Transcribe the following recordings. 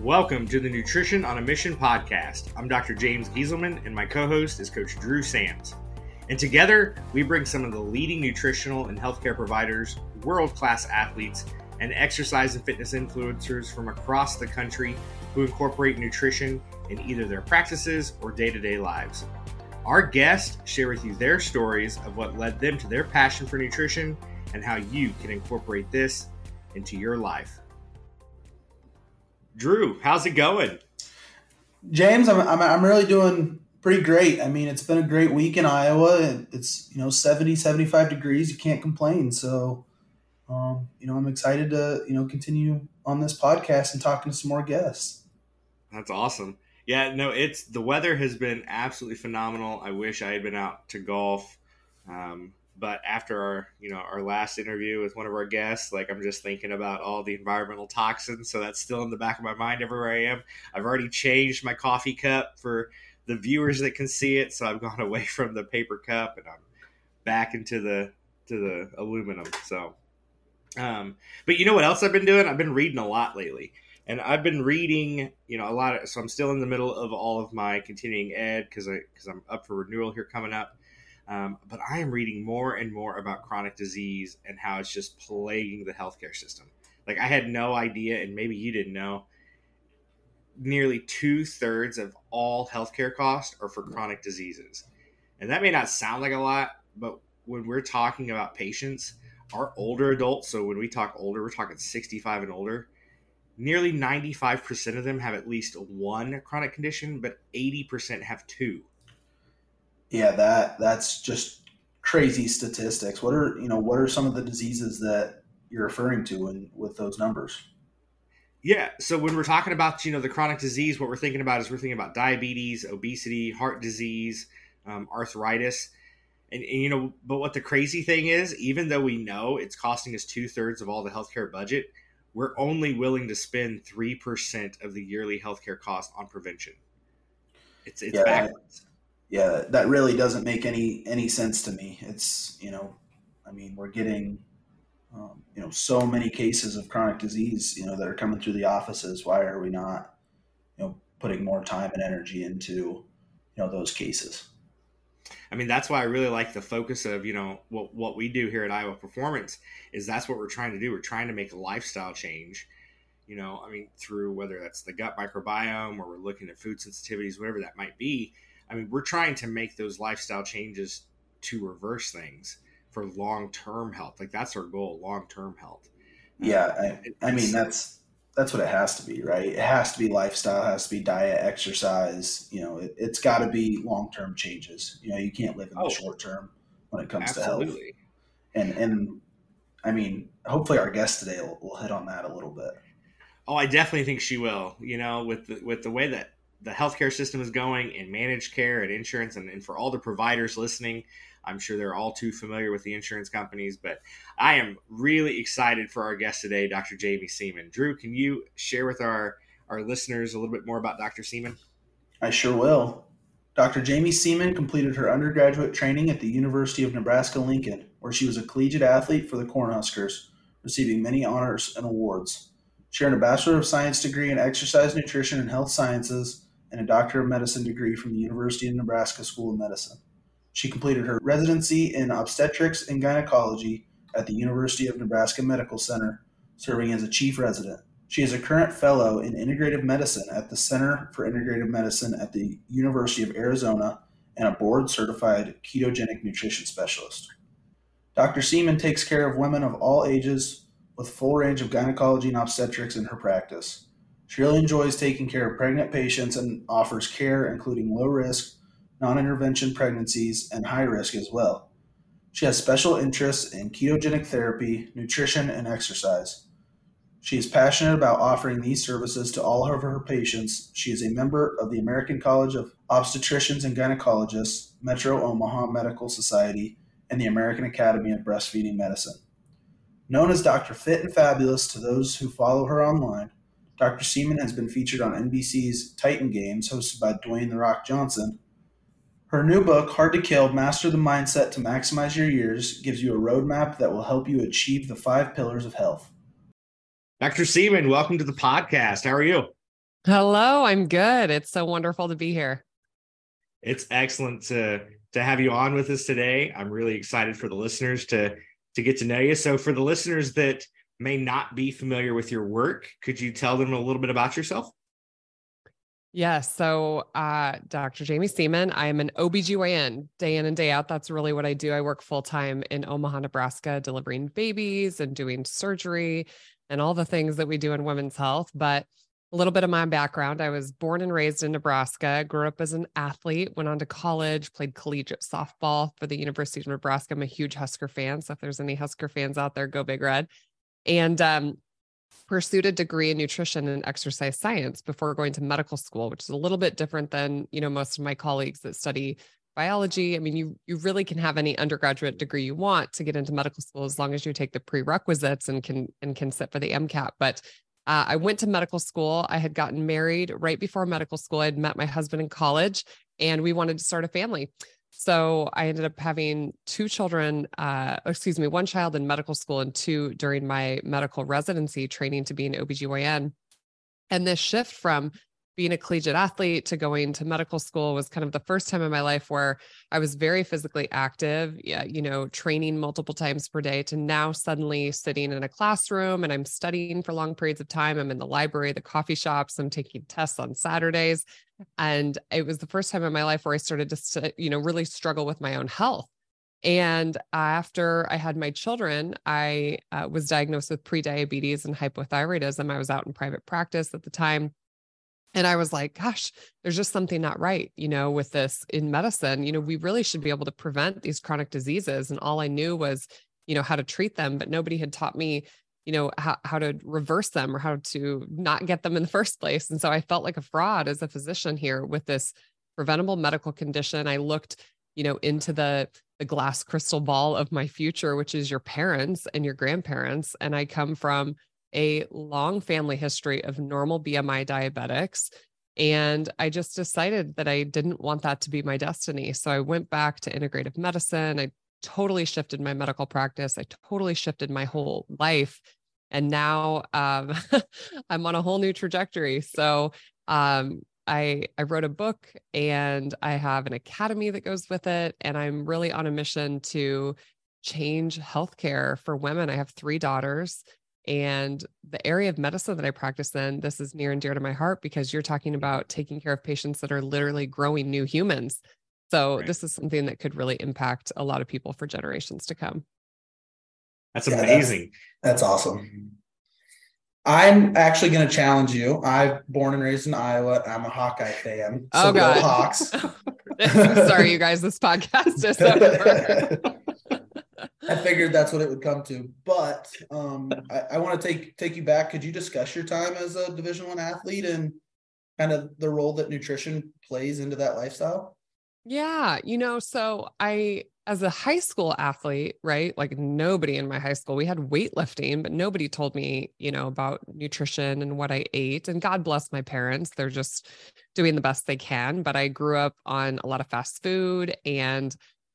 Welcome to the Nutrition on a Mission podcast. I'm Dr. James Gieselman, and my co host is Coach Drew Sands. And together, we bring some of the leading nutritional and healthcare providers, world class athletes, and exercise and fitness influencers from across the country who incorporate nutrition in either their practices or day to day lives. Our guests share with you their stories of what led them to their passion for nutrition and how you can incorporate this into your life. Drew, how's it going? James, I'm, I'm, I'm really doing pretty great. I mean, it's been a great week in Iowa. It's, you know, 70, 75 degrees. You can't complain. So, um, you know, I'm excited to, you know, continue on this podcast and talking to some more guests. That's awesome. Yeah, no, it's the weather has been absolutely phenomenal. I wish I had been out to golf. Um, but after our you know our last interview with one of our guests like i'm just thinking about all the environmental toxins so that's still in the back of my mind everywhere i am. I've already changed my coffee cup for the viewers that can see it so i've gone away from the paper cup and i'm back into the to the aluminum so um but you know what else i've been doing? I've been reading a lot lately and i've been reading you know a lot of so i'm still in the middle of all of my continuing ed because i because i'm up for renewal here coming up um, but I am reading more and more about chronic disease and how it's just plaguing the healthcare system. Like I had no idea, and maybe you didn't know. Nearly two thirds of all healthcare costs are for chronic diseases, and that may not sound like a lot, but when we're talking about patients, our older adults. So when we talk older, we're talking sixty-five and older. Nearly ninety-five percent of them have at least one chronic condition, but eighty percent have two yeah, that that's just crazy statistics. What are you know what are some of the diseases that you're referring to in, with those numbers? Yeah, so when we're talking about you know the chronic disease, what we're thinking about is we're thinking about diabetes, obesity, heart disease, um, arthritis, and, and, you know. But what the crazy thing is, even though we know it's costing us two thirds of all the healthcare budget, we're only willing to spend three percent of the yearly healthcare cost on prevention. It's it's yeah, backwards yeah, that really doesn't make any any sense to me. It's you know, I mean, we're getting um, you know so many cases of chronic disease you know that are coming through the offices. Why are we not you know putting more time and energy into you know those cases? I mean, that's why I really like the focus of, you know, what, what we do here at Iowa Performance is that's what we're trying to do. We're trying to make a lifestyle change, you know, I mean, through whether that's the gut microbiome or we're looking at food sensitivities, whatever that might be. I mean, we're trying to make those lifestyle changes to reverse things for long term health. Like that's our goal, long term health. Um, yeah, I, I mean that's that's what it has to be, right? It has to be lifestyle, has to be diet, exercise. You know, it, has got to be long term changes. You know, you can't live in the oh, short term when it comes absolutely. to health. And and I mean, hopefully our guest today will, will hit on that a little bit. Oh, I definitely think she will. You know, with the, with the way that the healthcare system is going in managed care and insurance and, and for all the providers listening i'm sure they're all too familiar with the insurance companies but i am really excited for our guest today dr jaime seeman. Drew can you share with our our listeners a little bit more about dr seeman? I sure will. Dr jaime seeman completed her undergraduate training at the university of nebraska lincoln where she was a collegiate athlete for the cornhuskers receiving many honors and awards. She earned a bachelor of science degree in exercise nutrition and health sciences and a Doctor of Medicine degree from the University of Nebraska School of Medicine. She completed her residency in obstetrics and gynecology at the University of Nebraska Medical Center, serving as a chief resident. She is a current fellow in integrative medicine at the Center for Integrative Medicine at the University of Arizona and a board certified ketogenic nutrition specialist. Dr. Seeman takes care of women of all ages with full range of gynecology and obstetrics in her practice. She really enjoys taking care of pregnant patients and offers care including low risk, non intervention pregnancies, and high risk as well. She has special interests in ketogenic therapy, nutrition, and exercise. She is passionate about offering these services to all of her patients. She is a member of the American College of Obstetricians and Gynecologists, Metro Omaha Medical Society, and the American Academy of Breastfeeding Medicine. Known as Dr. Fit and Fabulous to those who follow her online, Dr. Seeman has been featured on NBC's Titan Games, hosted by Dwayne The Rock Johnson. Her new book, Hard to Kill Master the Mindset to Maximize Your Years, gives you a roadmap that will help you achieve the five pillars of health. Dr. Seeman, welcome to the podcast. How are you? Hello, I'm good. It's so wonderful to be here. It's excellent to to have you on with us today. I'm really excited for the listeners to to get to know you. So for the listeners that may not be familiar with your work, could you tell them a little bit about yourself? Yes. So, uh, Dr. Jaime Seeman, I am an OBGYN day in and day out. That's really what I do. I work full time in Omaha, Nebraska, delivering babies and doing surgery and all the things that we do in women's health. But a little bit of my background I was born and raised in Nebraska, grew up as an athlete, went on to college, played collegiate softball for the University of Nebraska. I'm a huge Husker fan. So, if there's any Husker fans out there, go Big Red. And um, pursued a degree in nutrition and exercise science before going to medical school, which is a little bit different than, you know, most of my colleagues that study biology. I mean, you you really can have any undergraduate degree you want to get into medical school as long as you take the prerequisites and can and can sit for the MCAT. But uh, I went to medical school. I had gotten married right before medical school. I'd met my husband in college, and we wanted to start a family. So I ended up having two children, uh, excuse me, one child in medical school and two during my medical residency training to be an OBGYN. And this shift from being a collegiate athlete to going to medical school was kind of the first time in my life where I was very physically active, yeah, you know, training multiple times per day to now suddenly sitting in a classroom and I'm studying for long periods of time. I'm in the library, the coffee shops, I'm taking tests on Saturdays. And it was the first time in my life where I started to, you know, really struggle with my own health. And after I had my children, I uh, was diagnosed with prediabetes and hypothyroidism. I was out in private practice at the time and I was like, gosh, there's just something not right, you know, with this in medicine. You know, we really should be able to prevent these chronic diseases. And all I knew was, you know, how to treat them, but nobody had taught me, you know, how, how to reverse them or how to not get them in the first place. And so I felt like a fraud as a physician here with this preventable medical condition. I looked, you know, into the the glass crystal ball of my future, which is your parents and your grandparents. And I come from a long family history of normal BMI diabetics. And I just decided that I didn't want that to be my destiny. So I went back to integrative medicine. I totally shifted my medical practice. I totally shifted my whole life. And now um, I'm on a whole new trajectory. So um, I, I wrote a book and I have an academy that goes with it. And I'm really on a mission to change healthcare for women. I have three daughters. And the area of medicine that I practice in, this is near and dear to my heart because you're talking about taking care of patients that are literally growing new humans. So right. this is something that could really impact a lot of people for generations to come. That's amazing. that's, that's awesome. I'm actually going to challenge you. I'm born and raised in Iowa. I'm a Hawkeye fan. Oh, so oh God, Hawks. Sorry, you guys. This podcast is over. I figured that's what it would come to. But um, I, I want to take take you back. Could you discuss your time as a Division One athlete and kind of the role that nutrition plays into that lifestyle? Yeah, you know, so I as a high school athlete, right? Like nobody in my high school, we had weightlifting, but nobody told me, you know, about nutrition and what I ate. And God bless my parents. They're just doing the best they can. But I grew up on a lot of fast food and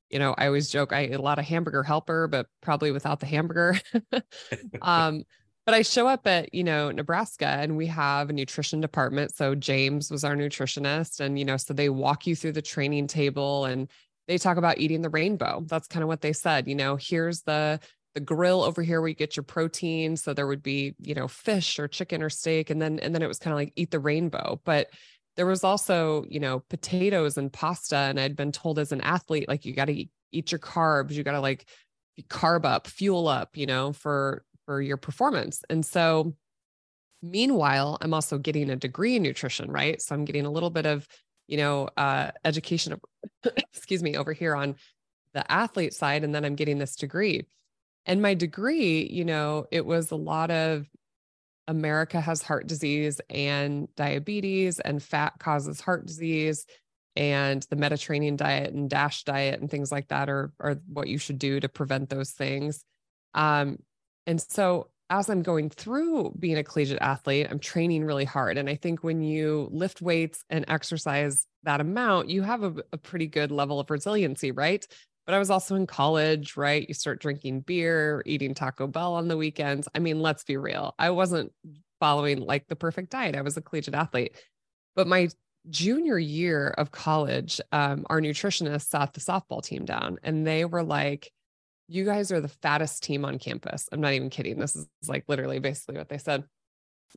you know, I always joke I a lot of hamburger helper, but probably without the hamburger. um, but I show up at, you know, Nebraska and we have a nutrition department. So James was our nutritionist. And, you know, so they walk you through the training table and they talk about eating the rainbow. That's kind of what they said. You know, here's the the grill over here where you get your protein. So there would be, you know, fish or chicken or steak. And then and then it was kind of like eat the rainbow. But there was also, you know, potatoes and pasta. And I'd been told as an athlete, like, you got to eat, your carbs, you got to like carb up, fuel up, you know, for, for your performance. And so, meanwhile, I'm also getting a degree in nutrition, right? So I'm getting a little bit of, you know, uh, education, excuse me, over here on the athlete side. And then I'm getting this degree. And my degree, you know, it was a lot of America has heart disease and diabetes, and fat causes heart disease. And the Mediterranean diet and DASH diet and things like that are, are what you should do to prevent those things. Um, and so, as I'm going through being a collegiate athlete, I'm training really hard. And I think when you lift weights and exercise that amount, you have a, a pretty good level of resiliency, right? But I was also in college, right? You start drinking beer, eating Taco Bell on the weekends. I mean, let's be real. I wasn't following like the perfect diet. I was a collegiate athlete. But my junior year of college, um, our nutritionist sat the softball team down and they were like, You guys are the fattest team on campus. I'm not even kidding. This is like literally basically what they said.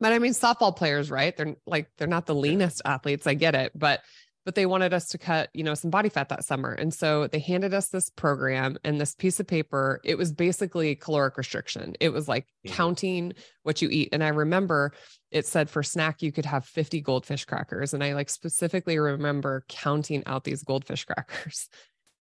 But I mean, softball players, right? They're like, they're not the leanest athletes. I get it. But but they wanted us to cut, you know, some body fat that summer. And so they handed us this program and this piece of paper. It was basically caloric restriction. It was like mm-hmm. counting what you eat. And I remember it said for snack, you could have 50 goldfish crackers. And I like specifically remember counting out these goldfish crackers.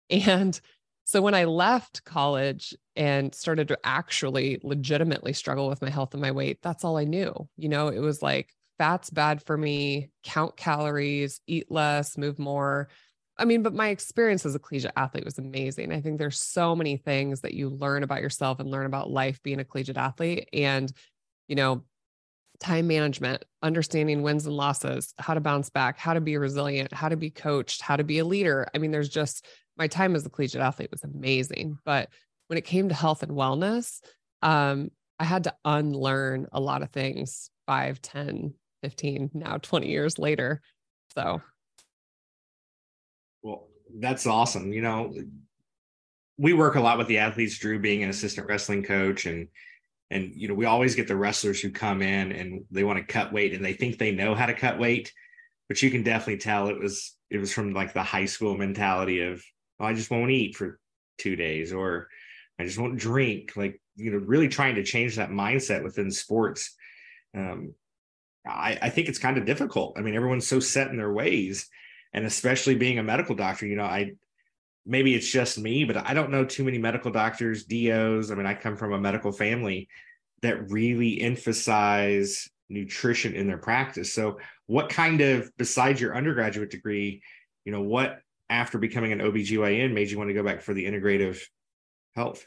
And so when I left college and started to actually legitimately struggle with my health and my weight, that's all I knew. You know, it was like fat's bad for me, count calories, eat less, move more. I mean, but my experience as a collegiate athlete was amazing. I think there's so many things that you learn about yourself and learn about life being a collegiate athlete. And, you know, time management, understanding wins and losses, how to bounce back, how to be resilient, how to be coached, how to be a leader. I mean, there's just my time as a collegiate athlete was amazing. But when it came to health and wellness, um, I had to unlearn a lot of things five, 10, 15, now 20 years later. So, well, that's awesome. You know, we work a lot with the athletes, Drew being an assistant wrestling coach and and you know, we always get the wrestlers who come in and they want to cut weight and they think they know how to cut weight, but you can definitely tell it was it was from like the high school mentality of oh, I just won't eat for two days or I just won't drink. Like, you know, really trying to change that mindset within sports. Um, I, I think it's kind of difficult. I mean, everyone's so set in their ways, and especially being a medical doctor, you know, I maybe it's just me, but I don't know too many medical doctors, DOs. I mean, I come from a medical family that really emphasize nutrition in their practice. So, what kind of, besides your undergraduate degree, you know, what after becoming an OBGYN made you want to go back for the integrative health?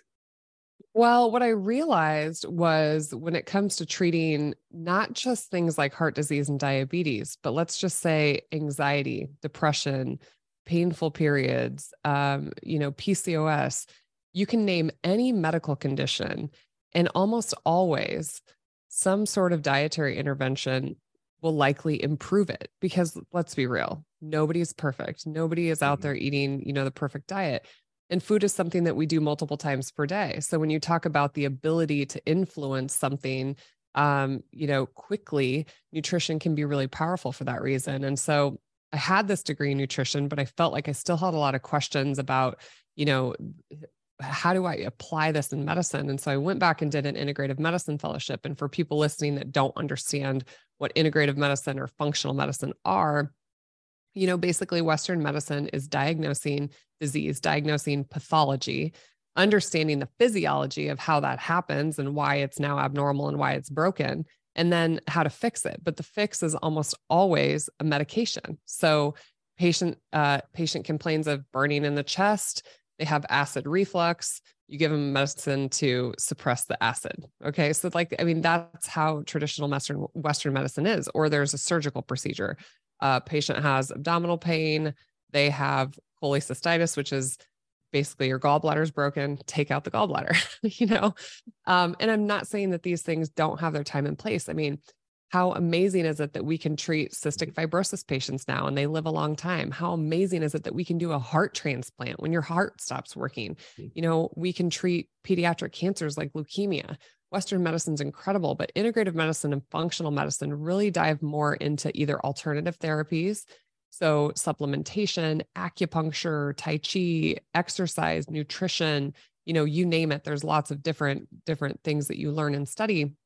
Well, what I realized was when it comes to treating not just things like heart disease and diabetes, but let's just say anxiety, depression, painful periods, um, you know, PCOS, you can name any medical condition, and almost always some sort of dietary intervention will likely improve it because let's be real nobody's perfect nobody is out mm-hmm. there eating you know the perfect diet and food is something that we do multiple times per day. So when you talk about the ability to influence something, um, you know, quickly, nutrition can be really powerful for that reason. And so I had this degree in nutrition, but I felt like I still had a lot of questions about, you know, how do I apply this in medicine? And so I went back and did an integrative medicine fellowship. And for people listening that don't understand what integrative medicine or functional medicine are, you know, basically Western medicine is diagnosing disease, diagnosing pathology, understanding the physiology of how that happens and why it's now abnormal and why it's broken, and then how to fix it. But the fix is almost always a medication. So patient uh, patient complains of burning in the chest, they have acid reflux. You give them medicine to suppress the acid. Okay. So, like, I mean, that's how traditional Western, Western medicine is, or there's a surgical procedure a patient has abdominal pain, they have cholecystitis, which is basically your gallbladder is broken, take out the gallbladder, you know? Um, and I'm not saying that these things don't have their time and place. I mean, how amazing is it that we can treat cystic fibrosis patients now and they live a long time? How amazing is it that we can do a heart transplant when your heart stops working? Hmm. You know, we can treat pediatric cancers like leukemia. Western medicine's incredible, but integrative medicine and functional medicine really dive more into either alternative therapies. So, supplementation, acupuncture, Tai Chi, exercise, nutrition, you know, you name it. There's lots of different, different things that you learn and study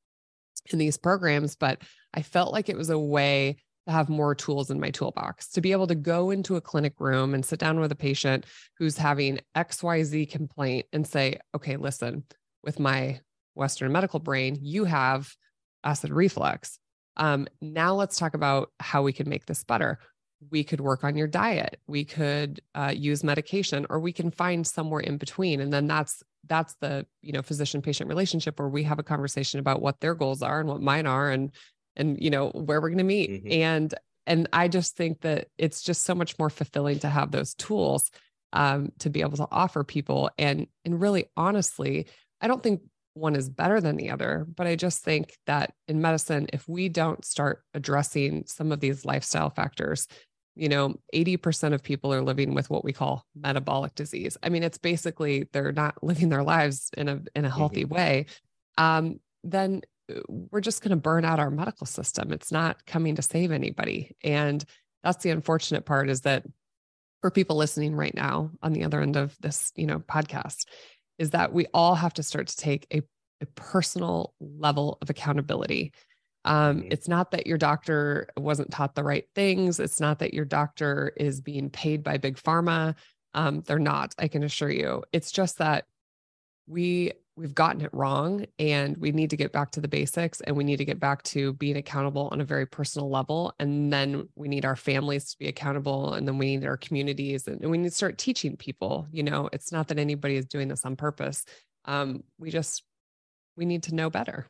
in these programs. But I felt like it was a way to have more tools in my toolbox to be able to go into a clinic room and sit down with a patient who's having XYZ complaint and say, okay, listen, with my Western medical brain, you have acid reflux. Um, now let's talk about how we can make this better. We could work on your diet. We could uh, use medication, or we can find somewhere in between. And then that's that's the you know physician patient relationship where we have a conversation about what their goals are and what mine are, and and you know where we're going to meet. Mm-hmm. And and I just think that it's just so much more fulfilling to have those tools um, to be able to offer people. And and really honestly, I don't think one is better than the other, but I just think that in medicine, if we don't start addressing some of these lifestyle factors, you know, 80% of people are living with what we call metabolic disease. I mean, it's basically they're not living their lives in a in a healthy mm-hmm. way. Um, then uh, we're just going to burn out our medical system. It's not coming to save anybody. And that's the unfortunate part is that for people listening right now on the other end of this, you know, podcast, is that we all have to start to take a, a personal level of accountability. Um, mm-hmm. It's not that your doctor wasn't taught the right things. It's not that your doctor is being paid by big pharma. Um, they're not, I can assure you. It's just that we we've gotten it wrong and we need to get back to the basics and we need to get back to being accountable on a very personal level and then we need our families to be accountable and then we need our communities and, we need to start teaching people you know? It's not that anybody is doing this on purpose. Um, we just we need to know better.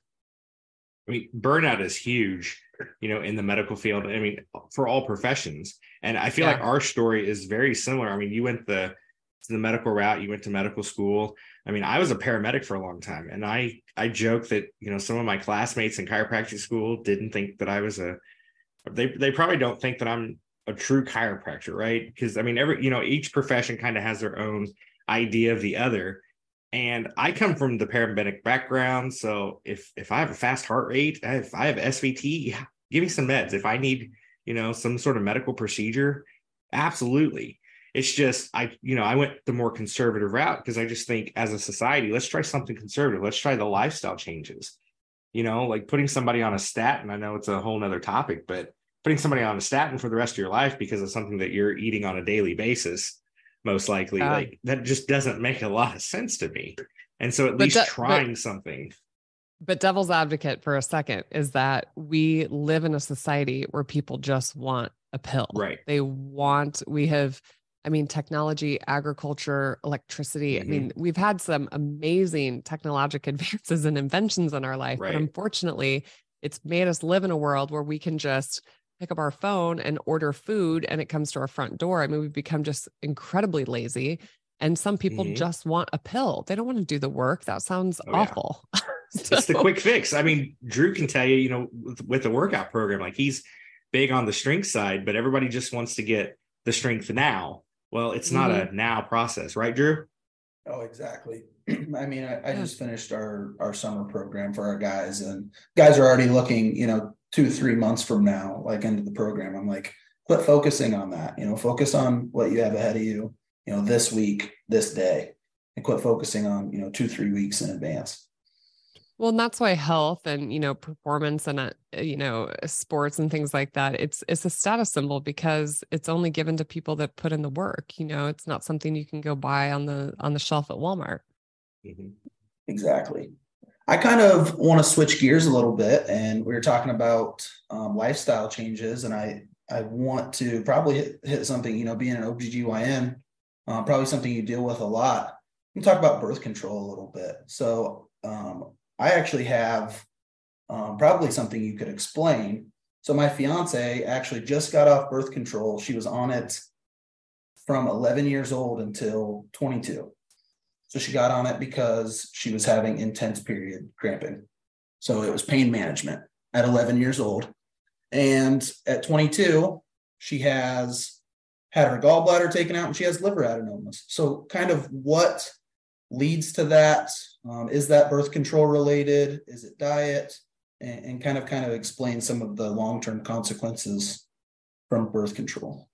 I mean burnout is huge you know in the medical field i mean for all professions and i feel yeah. like our story is very similar. I mean you went the the medical route you went to medical school i mean i was a paramedic for a long time and i i joke that you know some of my classmates in chiropractic school didn't think that i was a they they probably don't think that i'm a true chiropractor right? Because i mean every you know each profession kind of has their own idea of the other. And i come from the paramedic background so if if i have a fast heart rate if i have svt give me some meds. If i need you know some sort of medical procedure absolutely it's just I, you know, I went the more conservative route because I just think as a society, let's try something conservative. Let's try the lifestyle changes. You know, like putting somebody on a statin. I know it's a whole nother topic, but putting somebody on a statin for the rest of your life because of something that you're eating on a daily basis, most likely, like that just doesn't make a lot of sense to me. And so at least de- trying but, something. But devil's advocate for a second is that we live in a society where people just want a pill. Right. They want, we have I mean, technology, agriculture, electricity. Mm-hmm. I mean, we've had some amazing technologic advances and inventions in our life, right. but unfortunately, it's made us live in a world where we can just pick up our phone and order food and it comes to our front door. I mean, we've become just incredibly lazy. And some people mm-hmm. just want a pill. They don't want to do the work. That sounds oh, awful. Yeah. so. It's the quick fix. I mean, Drew can tell you, you know, with, with the workout program, like he's big on the strength side, but everybody just wants to get the strength now well, it's not mm-hmm. a now process, right, Drew? Oh, exactly. I mean, I, I, just finished our our summer program for our guys, and guys are already looking, you know, two three months from now, like into the program. I'm like, quit focusing on that. You know, focus on what you have ahead of you. You know, this week, this day, and quit focusing on you know two three weeks in advance. Well, and that's why health and you know performance and uh, you know sports and things like that it's it's a status symbol because it's only given to people that put in the work. You know, it's not something you can go buy on the on the shelf at Walmart. Mm-hmm. Exactly. I kind of want to switch gears a little bit, and we are talking about um, lifestyle changes, and I I want to probably hit, hit something. You know, being an OBGYN, uh, probably something you deal with a lot. We talk about birth control a little bit. So um, I actually have um, probably something you could explain. So my fiance actually just got off birth control. She was on it from 11 years old until 22. So she got on it because she was having intense period cramping. So it was pain management at 11 years old. And at 22, she has had her gallbladder taken out and she has liver adenomas. So, kind of what leads to that? Um, is that birth control related? Is it diet? And, and kind of kind of explain some of the long term consequences from birth control.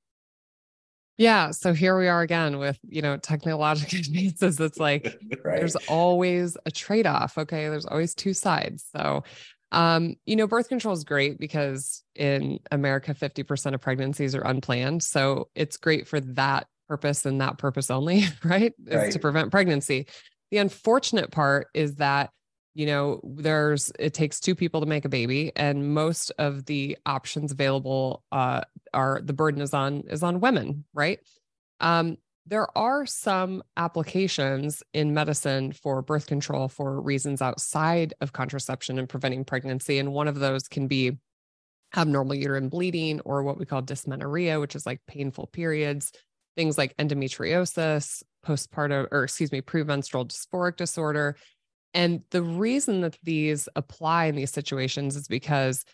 Yeah. So here we are again with, you know, technological advances. It's like right. there's always a trade off. Okay. There's always two sides. So, um, you know, birth control is great because in America, 50% of pregnancies are unplanned. So it's great for that purpose and that purpose only, right? Is right. to prevent pregnancy. The unfortunate part is that you know there's it takes two people to make a baby and most of the options available uh are the burden is on is on women right um there are some applications in medicine for birth control for reasons outside of contraception and preventing pregnancy and one of those can be abnormal uterine bleeding or what we call dysmenorrhea which is like painful periods things like endometriosis, postpartum, or excuse me, premenstrual dysphoric disorder. And the reason that these apply in these situations is because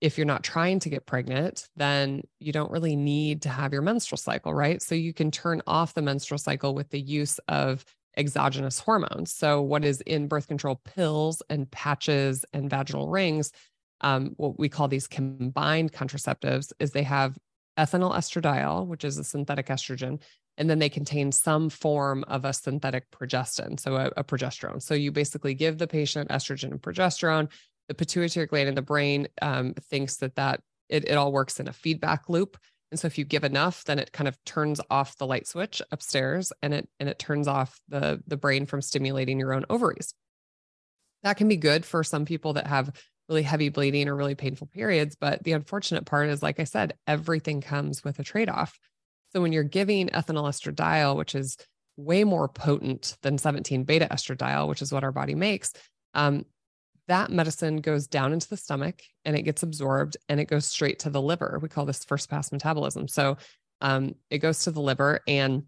if you're not trying to get pregnant, then you don't really need to have your menstrual cycle, right? So you can turn off the menstrual cycle with the use of exogenous hormones. So, what is in birth control pills and patches and vaginal rings, um, what we call these combined contraceptives, is they have ethinyl estradiol, which is a synthetic estrogen, and then they contain some form of a synthetic progestin, so a, a progesterone. So, you basically give the patient estrogen and progesterone. The pituitary gland in the brain um, thinks that that it, it all works in a feedback loop. And so if you give enough then it kind of turns off the light switch upstairs and it and it turns off the the brain from stimulating your own ovaries. That can be good for some people that have really heavy bleeding or really painful periods but the unfortunate part is like i said everything comes with a trade-off so when you're giving ethinyl estradiol which is way more potent than 17 beta estradiol which is what our body makes um, that medicine goes down into the stomach and it gets absorbed and it goes straight to the liver. We call this first pass metabolism. So um, it goes to the liver and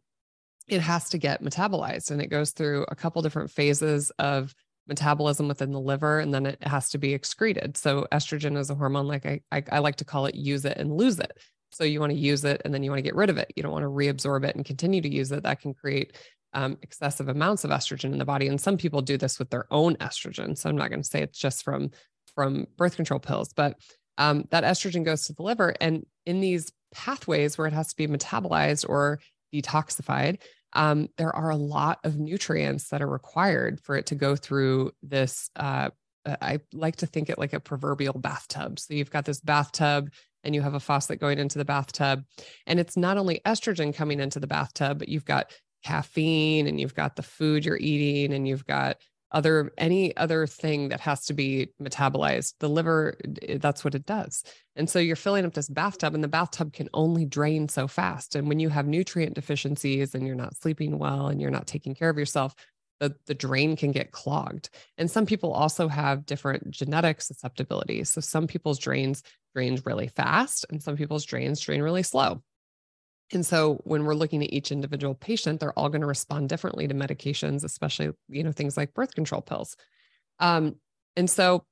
it has to get metabolized and it goes through a couple different phases of metabolism within the liver and then it has to be excreted. So estrogen is a hormone, like I, I, I like to call it use it and lose it. So you want to use it and then you want to get rid of it. You don't want to reabsorb it and continue to use it. That can create um, excessive amounts of estrogen in the body. And some people do this with their own estrogen. So I'm not going to say it's just from from birth control pills, but um, that estrogen goes to the liver. And in these pathways where it has to be metabolized or detoxified, um, there are a lot of nutrients that are required for it to go through this. Uh, I like to think it like a proverbial bathtub. So you've got this bathtub and you have a faucet going into the bathtub. And it's not only estrogen coming into the bathtub, but you've got caffeine and you've got the food you're eating and you've got other any other thing that has to be metabolized the liver that's what it does. And so you're filling up this bathtub and the bathtub can only drain so fast. And when you have nutrient deficiencies and you're not sleeping well and you're not taking care of yourself the, the drain can get clogged. And some people also have different genetic susceptibilities. So some people's drains drain really fast and some people's drains drain really slow and so when we're looking at each individual patient, they're all going to respond differently to medications, especially, you know, things like birth control pills. Um, and so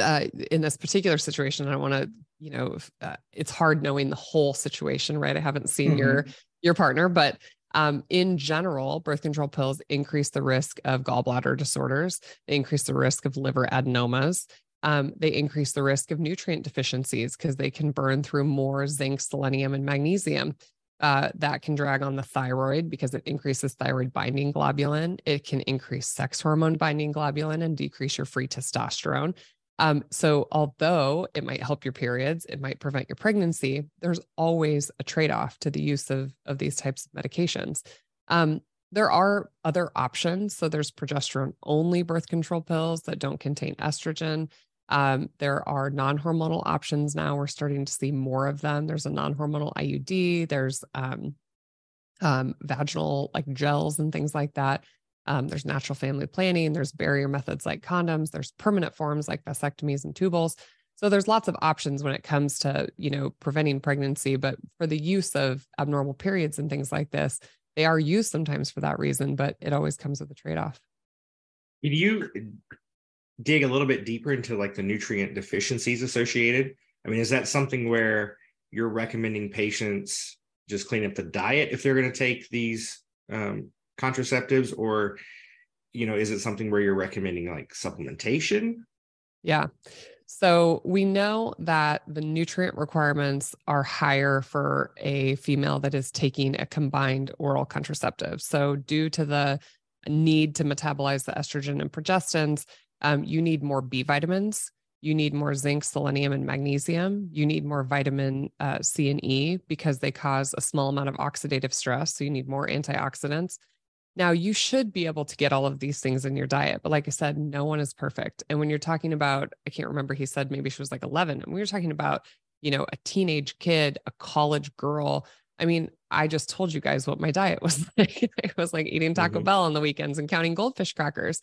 uh, in this particular situation, I want to, you know, uh, it's hard knowing the whole situation, right? I haven't seen mm-hmm. your your partner, but um, in general, birth control pills increase the risk of gallbladder disorders, they increase the risk of liver adenomas, um, they increase the risk of nutrient deficiencies because they can burn through more zinc, selenium, and magnesium. Uh, that can drag on the thyroid because it increases thyroid binding globulin. It can increase sex hormone binding globulin and decrease your free testosterone. Um, so, although it might help your periods, it might prevent your pregnancy, there's always a trade off to the use of, of these types of medications. Um, there are other options. So, there's progesterone only birth control pills that don't contain estrogen. Um, there are non hormonal options now. We're starting to see more of them. There's a non hormonal IUD, there's um, um, vaginal like gels and things like that. Um, there's natural family planning, there's barrier methods like condoms, there's permanent forms like vasectomies and tubals. So there's lots of options when it comes to, you know, preventing pregnancy, but for the use of abnormal periods and things like this, they are used sometimes for that reason, but it always comes with a trade-off. Do you dig a little bit deeper into like the nutrient deficiencies associated? I mean, is that something where you're recommending patients just clean up the diet if they're going to take these um, contraceptives, or you know, is it something where you're recommending like supplementation? Yeah. So we know that the nutrient requirements are higher for a female that is taking a combined oral contraceptive. So due to the need to metabolize the estrogen and progestins, um, you need more B vitamins. You need more zinc, selenium, and magnesium. You need more vitamin uh, C and E because they cause a small amount of oxidative stress. So you need more antioxidants. Now, you should be able to get all of these things in your diet. But like I said, no one is perfect. And when you're talking about, I can't remember, he said maybe she was like 11, and we were talking about, you know, a teenage kid, a college girl. I mean, I just told you guys what my diet was like. it was like eating Taco mm-hmm. Bell on the weekends and counting goldfish crackers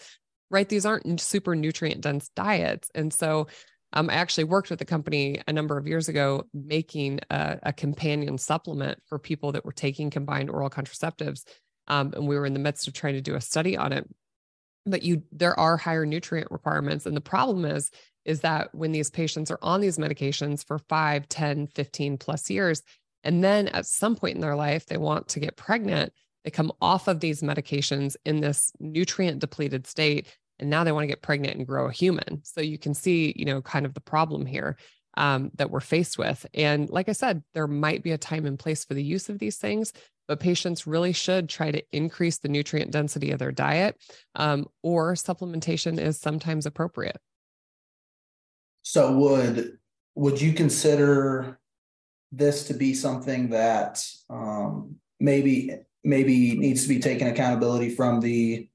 right? These aren't super nutrient dense diets. And so um, I actually worked with a company a number of years ago making a, a companion supplement for people that were taking combined oral contraceptives. Um, and we were in the midst of trying to do a study on it. but you there are higher nutrient requirements and the problem is is that when these patients are on these medications for 5 10 15 plus years and then at some point in their life they want to get pregnant they come off of these medications in this nutrient depleted state and now they want to get pregnant and grow a human. So you can see you know kind of the problem here um, that we're faced with. And like i said there might be a time and place for the use of these things but patients really should try to increase the nutrient density of their diet um, or supplementation is sometimes appropriate. So would would you consider this to be something that um, maybe maybe needs to be taken accountability from the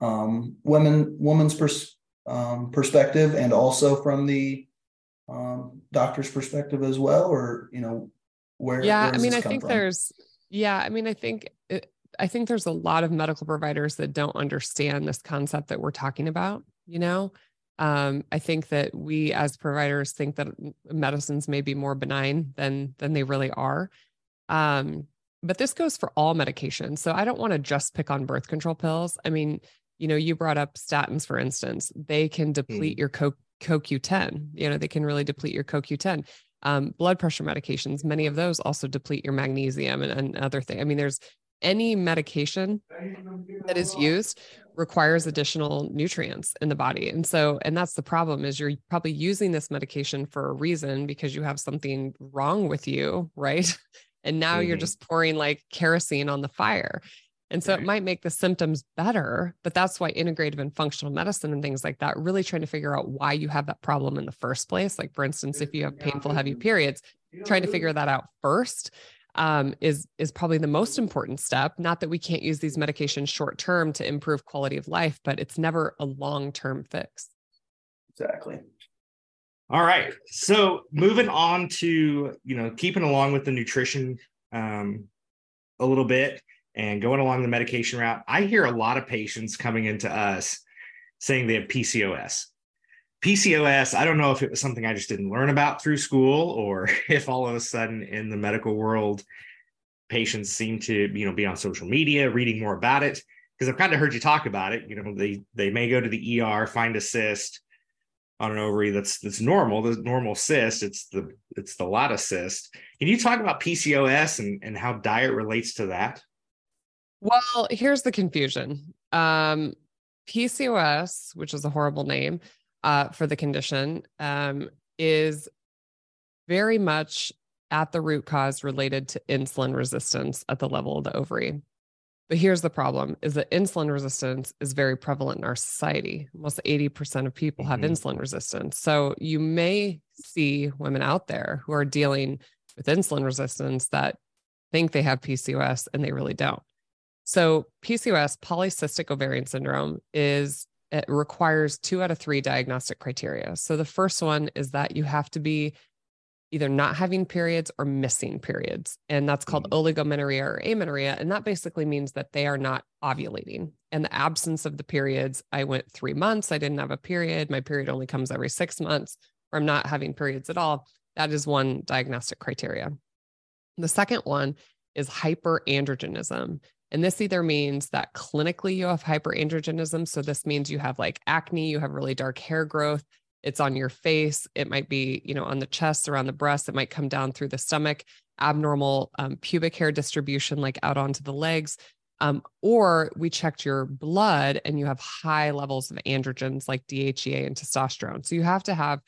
um, women woman's pers- um, perspective and also from the um, doctor's perspective as well, or you know where? Yeah, where I mean, I think from? there's yeah, I mean, I think it, I think there's a lot of medical providers that don't understand this concept that we're talking about. You know, um, I think that we as providers think that medicines may be more benign than than they really are. Um, but this goes for all medications. So I don't want to just pick on birth control pills. I mean, you know, you brought up statins, for instance. They can deplete mm. your co- CoQ10. You know, they can really deplete your CoQ10. Um, blood pressure medications, many of those also deplete your magnesium and, and other things. I mean, there's any medication that is used requires additional nutrients in the body and so and that's the problem is you're probably using this medication for a reason because you have something wrong with you right and now mm-hmm. you're just pouring like kerosene on the fire and so right. it might make the symptoms better but that's why integrative and functional medicine and things like that really trying to figure out why you have that problem in the first place like for instance if you have painful heavy periods trying to figure that out first um, is is probably the most important step. Not that we can't use these medications short term to improve quality of life, but it's never a long term fix. Exactly. All right. So moving on to you know keeping along with the nutrition um, a little bit and going along the medication route, I hear a lot of patients coming into us saying they have PCOS. PCOS, I don't know if it was something I just didn't learn about through school or if all of a sudden in the medical world, patients seem to, you know, be on social media, reading more about it. Because I've kind of heard you talk about it. You know, they they may go to the ER, find a cyst on an ovary that's that's normal, the normal cyst. It's the it's the lot of cyst. Can you talk about PCOS and, and how diet relates to that? Well, here's the confusion. Um, PCOS, which is a horrible name, uh, for the condition um, is very much at the root cause related to insulin resistance at the level of the ovary. But here's the problem is that insulin resistance is very prevalent in our society. Almost 80% of people have mm-hmm. insulin resistance. So you may see women out there who are dealing with insulin resistance that think they have PCOS and they really don't. So PCOS, polycystic ovarian syndrome, is it requires two out of three diagnostic criteria. So the first one is that you have to be either not having periods or missing periods. And that's called mm-hmm. oligomenorrhea or amenorrhea. And that basically means that they are not ovulating. And the absence of the periods, I went three months, I didn't have a period. My period only comes every six months, or I'm not having periods at all. That is one diagnostic criteria. The second one is hyperandrogenism. And this either means that clinically you have hyperandrogenism. So this means you have like acne, you have really dark hair growth, it's on your face, it might be, you know, on the chest, around the breast, it might come down through the stomach, abnormal um, pubic hair distribution, like out onto the legs. Um, or we checked your blood and you have high levels of androgens like DHEA and testosterone. So you have to have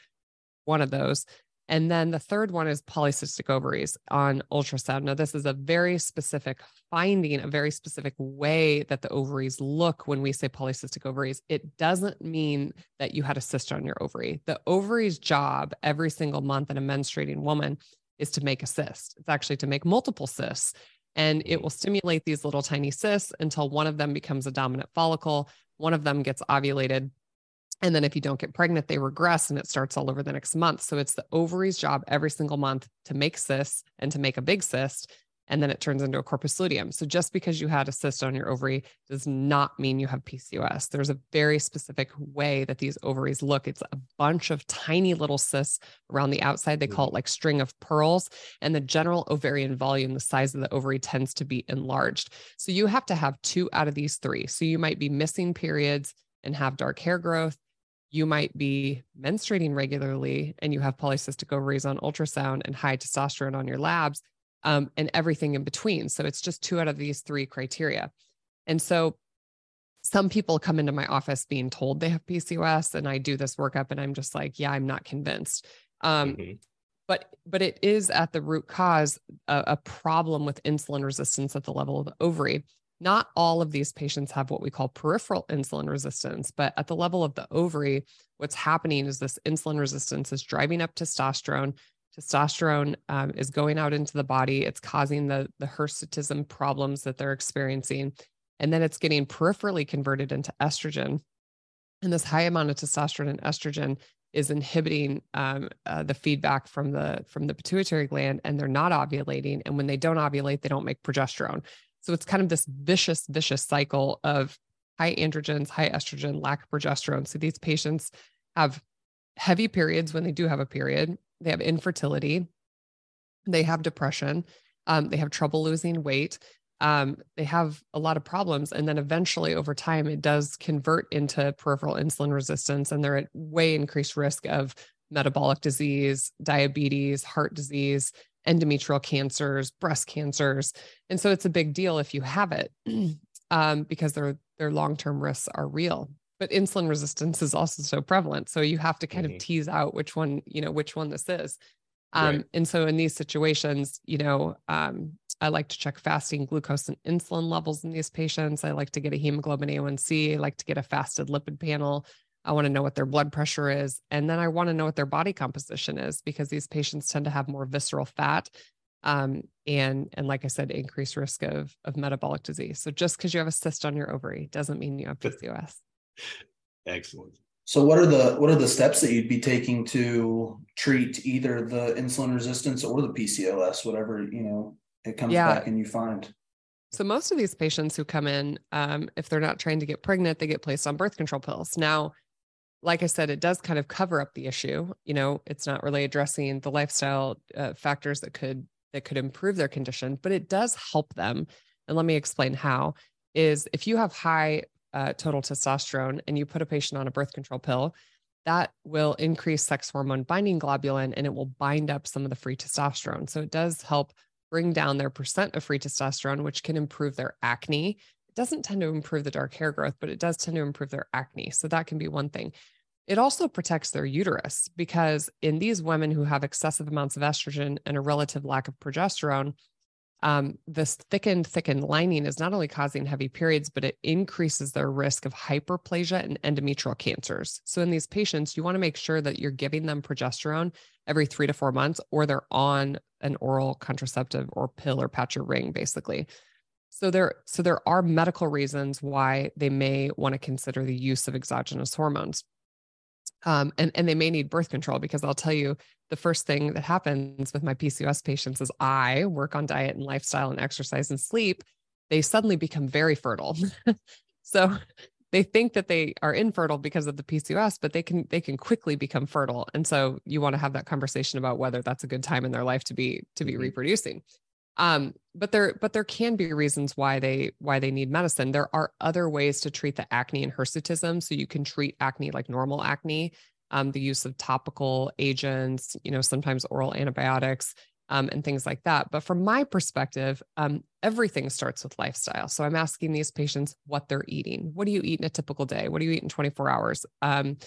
one of those. And then the third one is polycystic ovaries on ultrasound. Now, this is a very specific finding, a very specific way that the ovaries look when we say polycystic ovaries. It doesn't mean that you had a cyst on your ovary. The ovary's job every single month in a menstruating woman is to make a cyst. It's actually to make multiple cysts. And it will stimulate these little tiny cysts until one of them becomes a dominant follicle, one of them gets ovulated and then if you don't get pregnant, they regress and it starts all over the next month. So it's the ovary's job every single month to make cysts and to make a big cyst. And then it turns into a corpus luteum. So just because you had a cyst on your ovary does not mean you have PCOS. There's a very specific way that these ovaries look. It's a bunch of tiny little cysts around the outside. They mm. call it like string of pearls. And the general ovarian volume, the size of the ovary tends to be enlarged. So you have to have two out of these three. So you might be missing periods and have dark hair growth. You might be menstruating regularly and you have polycystic ovaries on ultrasound and high testosterone on your labs um, and everything in between. So it's just two out of these three criteria. And so some people come into my office being told they have PCOS, and I do this workup, and I'm just like, yeah, I'm not convinced. Um, mm-hmm. But but it is at the root cause a, a problem with insulin resistance at the level of the ovary. Not all of these patients have what we call peripheral insulin resistance, but at the level of the ovary, what's happening is this insulin resistance is driving up testosterone. Testosterone um, is going out into the body. It's causing the the hirsutism problems that they're experiencing and then it's getting peripherally converted into estrogen. And this high amount of testosterone and estrogen is inhibiting um, uh, the feedback from the from the pituitary gland, and they're not ovulating. And when they don't ovulate, they don't make progesterone. So it's kind of this vicious, vicious cycle of high androgens, high estrogen, lack of progesterone. So these patients have heavy periods when they do have a period. They have infertility. They have depression. Um, they have trouble losing weight um, they have a lot of problems. And then eventually, over time, it does convert into peripheral insulin resistance, and they're at way increased risk of metabolic disease, diabetes, heart disease, endometrial cancers, breast cancers. And so it's a big deal if you have it um, because their, their long term risks are real. But insulin resistance is also so prevalent. So you have to kind mm-hmm. of tease out which one, you know, which one this is. Um, right. And so in these situations, you know, um, I like to check fasting glucose and insulin levels in these patients. I like to get a hemoglobin A1C. I like to get a fasted lipid panel. I want to know what their blood pressure is. And then I want to know what their body composition is because these patients tend to have more visceral fat. Um, and and like I said, increased risk of of metabolic disease. So just because you have a cyst on your ovary doesn't mean you have PCOS. Excellent. So what are the what are the steps that you'd be taking to treat either the insulin resistance or the PCOS, whatever you know it comes yeah. back and you find. So most of these patients who come in, um, if they're not trying to get pregnant, they get placed on birth control pills. Now, like I said, it does kind of cover up the issue. You know, it's not really addressing the lifestyle uh, factors that could that could improve their condition, but it does help them. And let me explain how. Is if you have high uh, total testosterone and you put a patient on a birth control pill, that will increase sex hormone binding globulin and it will bind up some of the free testosterone. So it does help bring down their percent of free testosterone, which can improve their acne. Doesn't tend to improve the dark hair growth, but it does tend to improve their acne. So that can be one thing. It also protects their uterus because in these women who have excessive amounts of estrogen and a relative lack of progesterone, um, this thickened, thickened lining is not only causing heavy periods, but it increases their risk of hyperplasia and endometrial cancers. So, in these patients, you want to make sure that you're giving them progesterone every three to four months, or they're on an oral contraceptive or pill or patch or ring, basically. So there, so there are medical reasons why they may want to consider the use of exogenous hormones. Um, and, and they may need birth control because I'll tell you the first thing that happens with my PCOS patients is I work on diet and lifestyle and exercise and sleep. They suddenly become very fertile. so they think that they are infertile because of the PCOS, but they can they can quickly become fertile. And so you want to have that conversation about whether that's a good time in their life to be to be mm-hmm. reproducing. Um, but there but there can be reasons why they why they need medicine. There are other ways to treat the acne and hirsutism. So you can treat acne like normal acne. Um, the use of topical agents, you know, sometimes oral antibiotics um, and things like that. But from my perspective, um, everything starts with lifestyle. So I'm asking these patients what they're eating. What do you eat in a typical day? What do you eat in 24 hours? Um,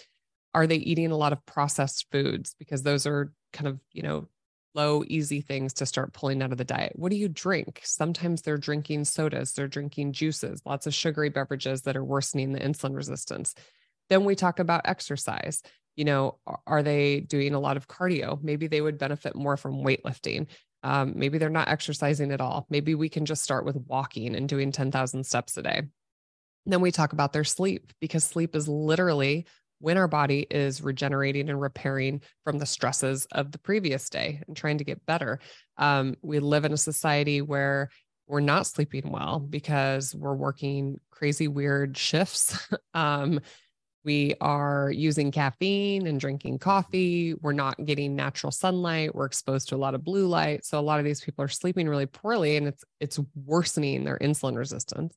are they eating a lot of processed foods? Because those are kind of, you know, low, easy things to start pulling out of the diet. What do you drink? Sometimes they're drinking sodas, they're drinking juices, lots of sugary beverages that are worsening the insulin resistance. Then we talk about exercise you know, are they doing a lot of cardio? Maybe they would benefit more from weightlifting. Um, maybe they're not exercising at all. Maybe we can just start with walking and doing 10,000 steps a day. Then we talk about their sleep because sleep is literally when our body is regenerating and repairing from the stresses of the previous day and trying to get better. Um, we live in a society where we're not sleeping well because we're working crazy, weird shifts. um, we are using caffeine and drinking coffee. We're not getting natural sunlight. We're exposed to a lot of blue light. So a lot of these people are sleeping really poorly and it's it's worsening their insulin resistance.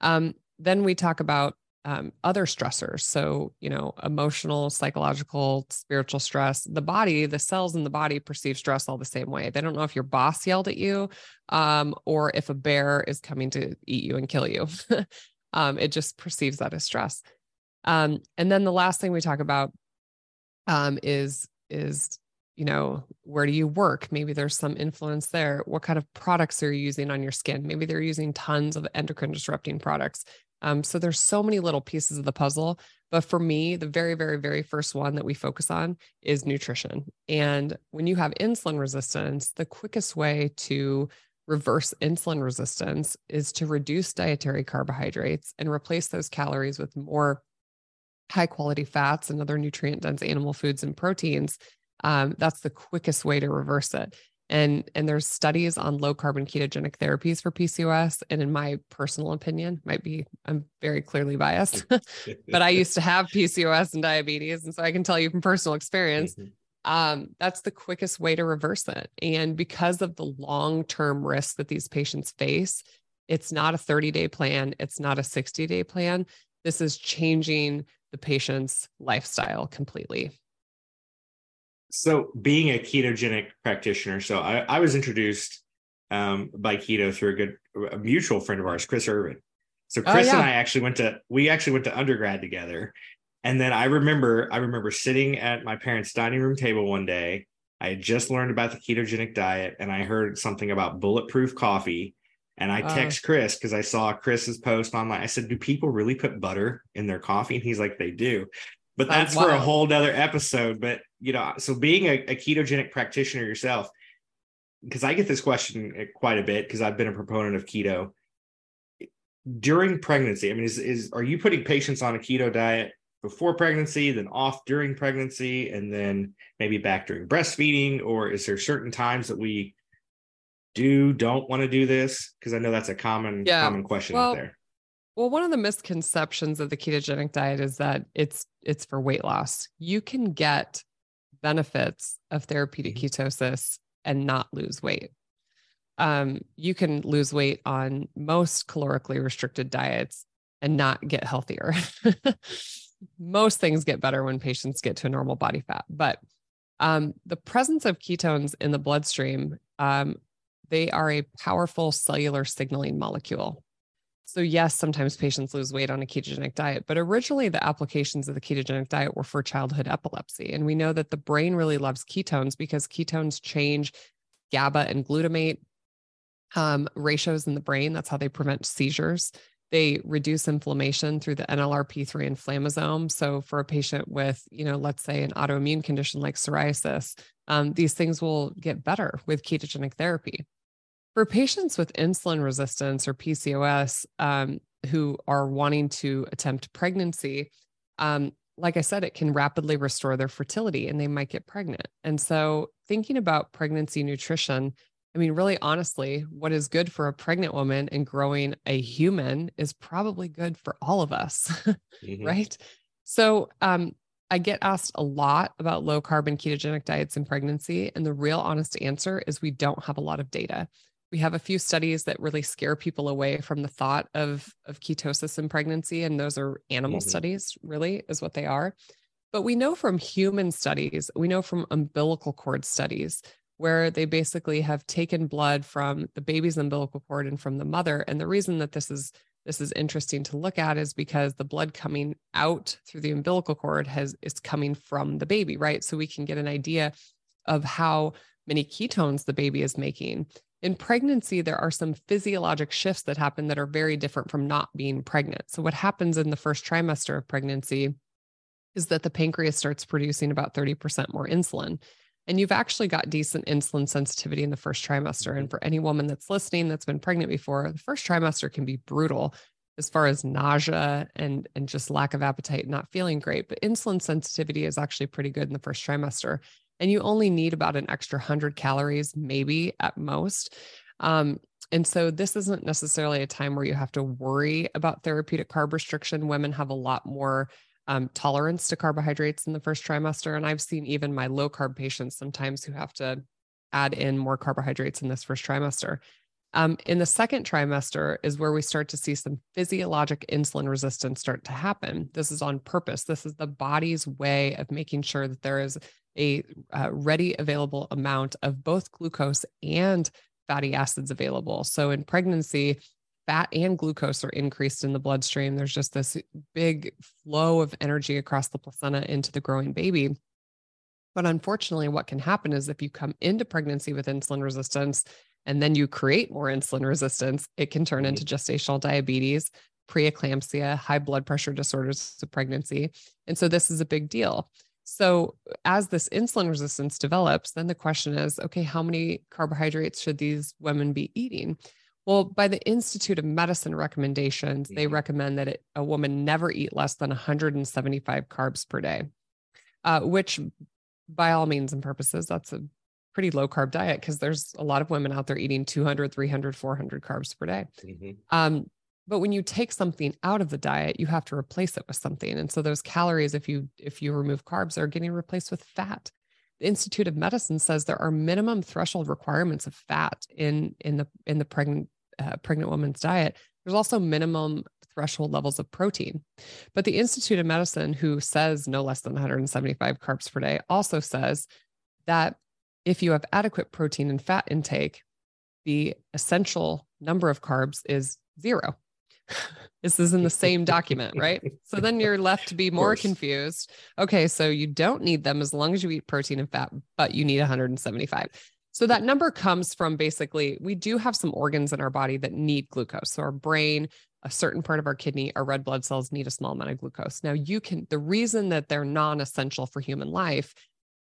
Um, then we talk about um, other stressors. So, you know, emotional, psychological, spiritual stress. The body, the cells in the body perceive stress all the same way. They don't know if your boss yelled at you um, or if a bear is coming to eat you and kill you. um, it just perceives that as stress. Um, and then the last thing we talk about um, is is you know where do you work maybe there's some influence there what kind of products are you using on your skin maybe they're using tons of endocrine disrupting products um, so there's so many little pieces of the puzzle. But for me, the very, very, very first one that we focus on is nutrition. And when you have insulin resistance, the quickest way to reverse insulin resistance is to reduce dietary carbohydrates and replace those calories with more high quality fats and other nutrient dense animal foods and proteins. Um, that's the quickest way to reverse it and and there's studies on low carbon ketogenic therapies for PCOS and in my personal opinion might be I'm very clearly biased but I used to have PCOS and diabetes and so I can tell you from personal experience mm-hmm. um, that's the quickest way to reverse it. And because of the long-term risk that these patients face it's not a 30 day plan it's not a 60 day plan. This is changing the patient's lifestyle completely so being a ketogenic practitioner, so I, I was introduced um, by keto through a good a mutual friend of ours, Chris Irvin. So oh, Chris oh, yeah. and I actually went to we actually went to undergrad together. And then I remember I remember sitting at my parents' dining room table one day. I had just learned about the ketogenic diet and I heard something about bulletproof coffee. And I oh. text Chris because I saw Chris's post online. I said, Do people really put butter in their coffee? And he's like, They do but that's for a whole nother episode. But you know, so being a, a ketogenic practitioner yourself, because I get this question eh, quite a bit because I've been a proponent of keto during pregnancy. I mean, is is are you putting patients on a keto diet before pregnancy, then off during pregnancy, and then maybe back during breastfeeding, or is there certain times that we do don't want to do this? Because I know that's a common yeah. common question well, out there. Well, one of the misconceptions of the ketogenic diet is that it's it's for weight loss. You can get benefits of therapeutic mm-hmm. ketosis and not lose weight. Um, you can lose weight on most calorically restricted diets and not get healthier. most things get better when patients get to a normal body fat, but um, the presence of ketones in the bloodstream, um, they are a powerful cellular signaling molecule. So, yes, sometimes patients lose weight on a ketogenic diet, but originally the applications of the ketogenic diet were for childhood epilepsy. And we know that the brain really loves ketones because ketones change GABA and glutamate um, ratios in the brain. That's how they prevent seizures. They reduce inflammation through the NLRP3 inflammasome. So, for a patient with, you know, let's say an autoimmune condition like psoriasis, um, these things will get better with ketogenic therapy. For patients with insulin resistance or PCOS um, who are wanting to attempt pregnancy, um, like I said, it can rapidly restore their fertility and they might get pregnant. And so, thinking about pregnancy nutrition, I mean, really honestly, what is good for a pregnant woman and growing a human is probably good for all of us, mm-hmm. right? So, um, I get asked a lot about low carbon ketogenic diets in pregnancy. And the real honest answer is we don't have a lot of data we have a few studies that really scare people away from the thought of of ketosis in pregnancy and those are animal mm-hmm. studies really is what they are. But we know from human studies we know from umbilical cord studies where they basically have taken blood from the baby's umbilical cord and from the mother. And the reason that this is this is interesting to look at is because the blood coming out through the umbilical cord has is coming from the baby right? So we can get an idea of how many ketones the baby is making in pregnancy, there are some physiologic shifts that happen that are very different from not being pregnant. So, what happens in the first trimester of pregnancy is that the pancreas starts producing about 30% more insulin. And you've actually got decent insulin sensitivity in the first trimester. And mm-hmm. for any woman that's listening that's been pregnant before, the first trimester can be brutal as far as nausea and, and just lack of appetite, not feeling great. But insulin sensitivity is actually pretty good in the first trimester and you only need about an extra 100 calories, maybe at most. Um, and so this isn't necessarily a time where you have to worry about therapeutic carb restriction. Women have a lot more um, tolerance to carbohydrates in the first trimester. And I've seen even my low carb patients sometimes who have to add in more carbohydrates in this first trimester. Um, in the second trimester is where we start to see some physiologic insulin resistance start to happen. This is on purpose. This is the body's way of making sure that there is a uh, ready available amount of both glucose and fatty acids available. So in pregnancy, fat and glucose are increased in the bloodstream. There's just this big flow of energy across the placenta into the growing baby. But unfortunately, what can happen is if you come into pregnancy with insulin resistance and then you create more insulin resistance, it can turn into mm-hmm. gestational diabetes, preeclampsia, high blood pressure disorders of pregnancy. And so this is a big deal. So, as this insulin resistance develops, then the question is okay, how many carbohydrates should these women be eating? Well, by the Institute of Medicine recommendations, they mm-hmm. recommend that it, a woman never eat less than 175 carbs per day, uh, which, by all means and purposes, that's a pretty low carb diet because there's a lot of women out there eating 200, 300, 400 carbs per day. Mm-hmm. Um, but when you take something out of the diet, you have to replace it with something. And so those calories, if you if you remove carbs, are getting replaced with fat. The Institute of Medicine says there are minimum threshold requirements of fat in in the in the pregnant uh, pregnant woman's diet. There's also minimum threshold levels of protein. But the Institute of Medicine, who says no less than 175 carbs per day, also says that if you have adequate protein and fat intake, the essential number of carbs is zero. this is in the same document, right? So then you're left to be more confused. Okay, so you don't need them as long as you eat protein and fat, but you need 175. So that number comes from basically, we do have some organs in our body that need glucose. So our brain, a certain part of our kidney, our red blood cells need a small amount of glucose. Now, you can, the reason that they're non essential for human life,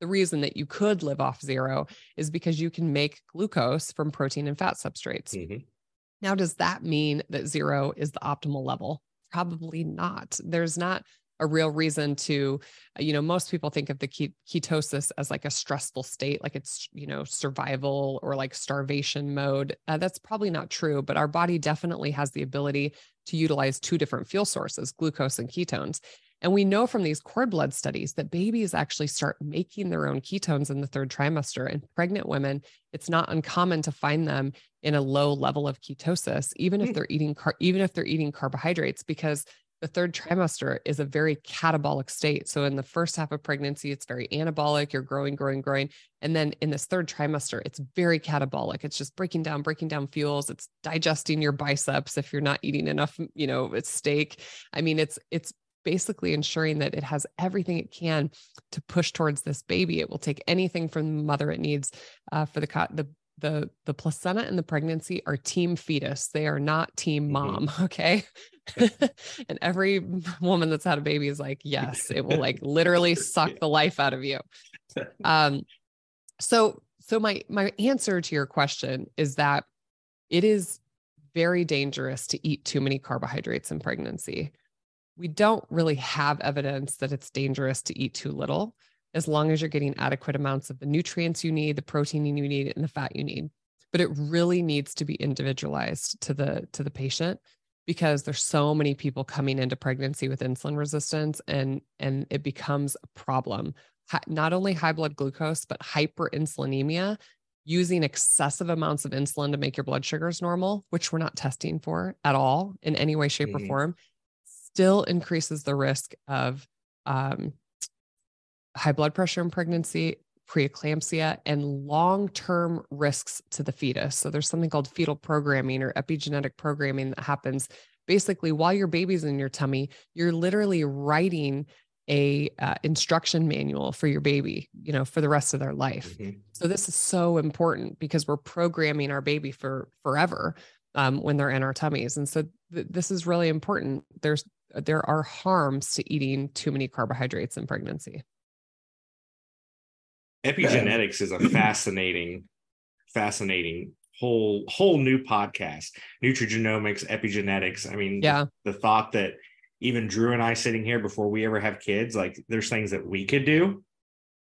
the reason that you could live off zero is because you can make glucose from protein and fat substrates. Mm-hmm. Now, does that mean that zero is the optimal level? Probably not. There's not a real reason to you know most people think of the ketosis as like a stressful state like it's you know survival or like starvation mode uh, that's probably not true but our body definitely has the ability to utilize two different fuel sources glucose and ketones and we know from these cord blood studies that babies actually start making their own ketones in the third trimester. And pregnant women, it's not uncommon to find them in a low level of ketosis, even if hmm. they're eating car- even if they're eating carbohydrates, because the third trimester is a very catabolic state. So in the first half of pregnancy, it's very anabolic, you're growing, growing, growing. And then in this third trimester, it's very catabolic. It's just breaking down, breaking down fuels. It's digesting your biceps if you're not eating enough, you know, it's steak. I mean, it's it's basically ensuring that it has everything it can to push towards this baby. It will take anything from the mother it needs uh, for the the the the placenta and the pregnancy are team fetus. They are not team mm-hmm. mom. Okay. and every woman that's had a baby is like, yes, it will like literally suck the life out of you. Um, so so my my answer to your question is that it is very dangerous to eat too many carbohydrates in pregnancy. We don't really have evidence that it's dangerous to eat too little as long as you're getting adequate amounts of the nutrients you need, the protein you need, and the fat you need. But it really needs to be individualized to the to the patient because there's so many people coming into pregnancy with insulin resistance and and it becomes a problem. Not only high blood glucose, but hyperinsulinemia, using excessive amounts of insulin to make your blood sugars normal, which we're not testing for at all in any way, shape, mm-hmm. or form, still increases the risk of um, high blood pressure in pregnancy, preeclampsia, and long term risks to the fetus. So there's something called fetal programming or epigenetic programming that happens basically while your baby's in your tummy. You're literally writing a uh, instruction manual for your baby you know for the rest of their life mm-hmm. so this is so important because we're programming our baby for forever um, when they're in our tummies and so th- this is really important there's there are harms to eating too many carbohydrates in pregnancy epigenetics is a fascinating fascinating whole whole new podcast. Nutrigenomics epigenetics. I mean yeah. the, the, thought that even drew and i sitting here before we ever have kids like there's things that we could do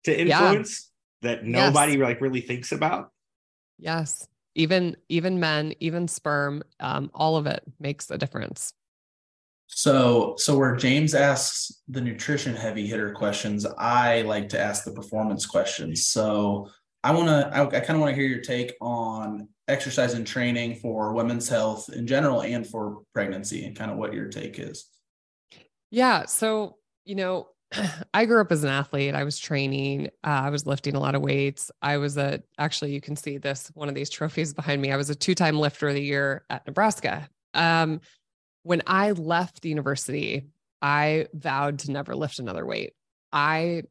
to influence yeah. that nobody yes. like really thinks about. Yes. Even even men even sperm um, all of it makes a difference so, so where James asks the nutrition heavy hitter questions, I like to ask the performance questions. So, I want to, I, I kind of want to hear your take on exercise and training for women's health in general and for pregnancy and kind of what your take is. Yeah. So, you know, I grew up as an athlete. I was training. Uh, I was lifting a lot of weights. I was a, actually, you can see this, one of these trophies behind me. I was a two time lifter of the year at Nebraska. Um, when I left the university, I vowed to never lift another weight. I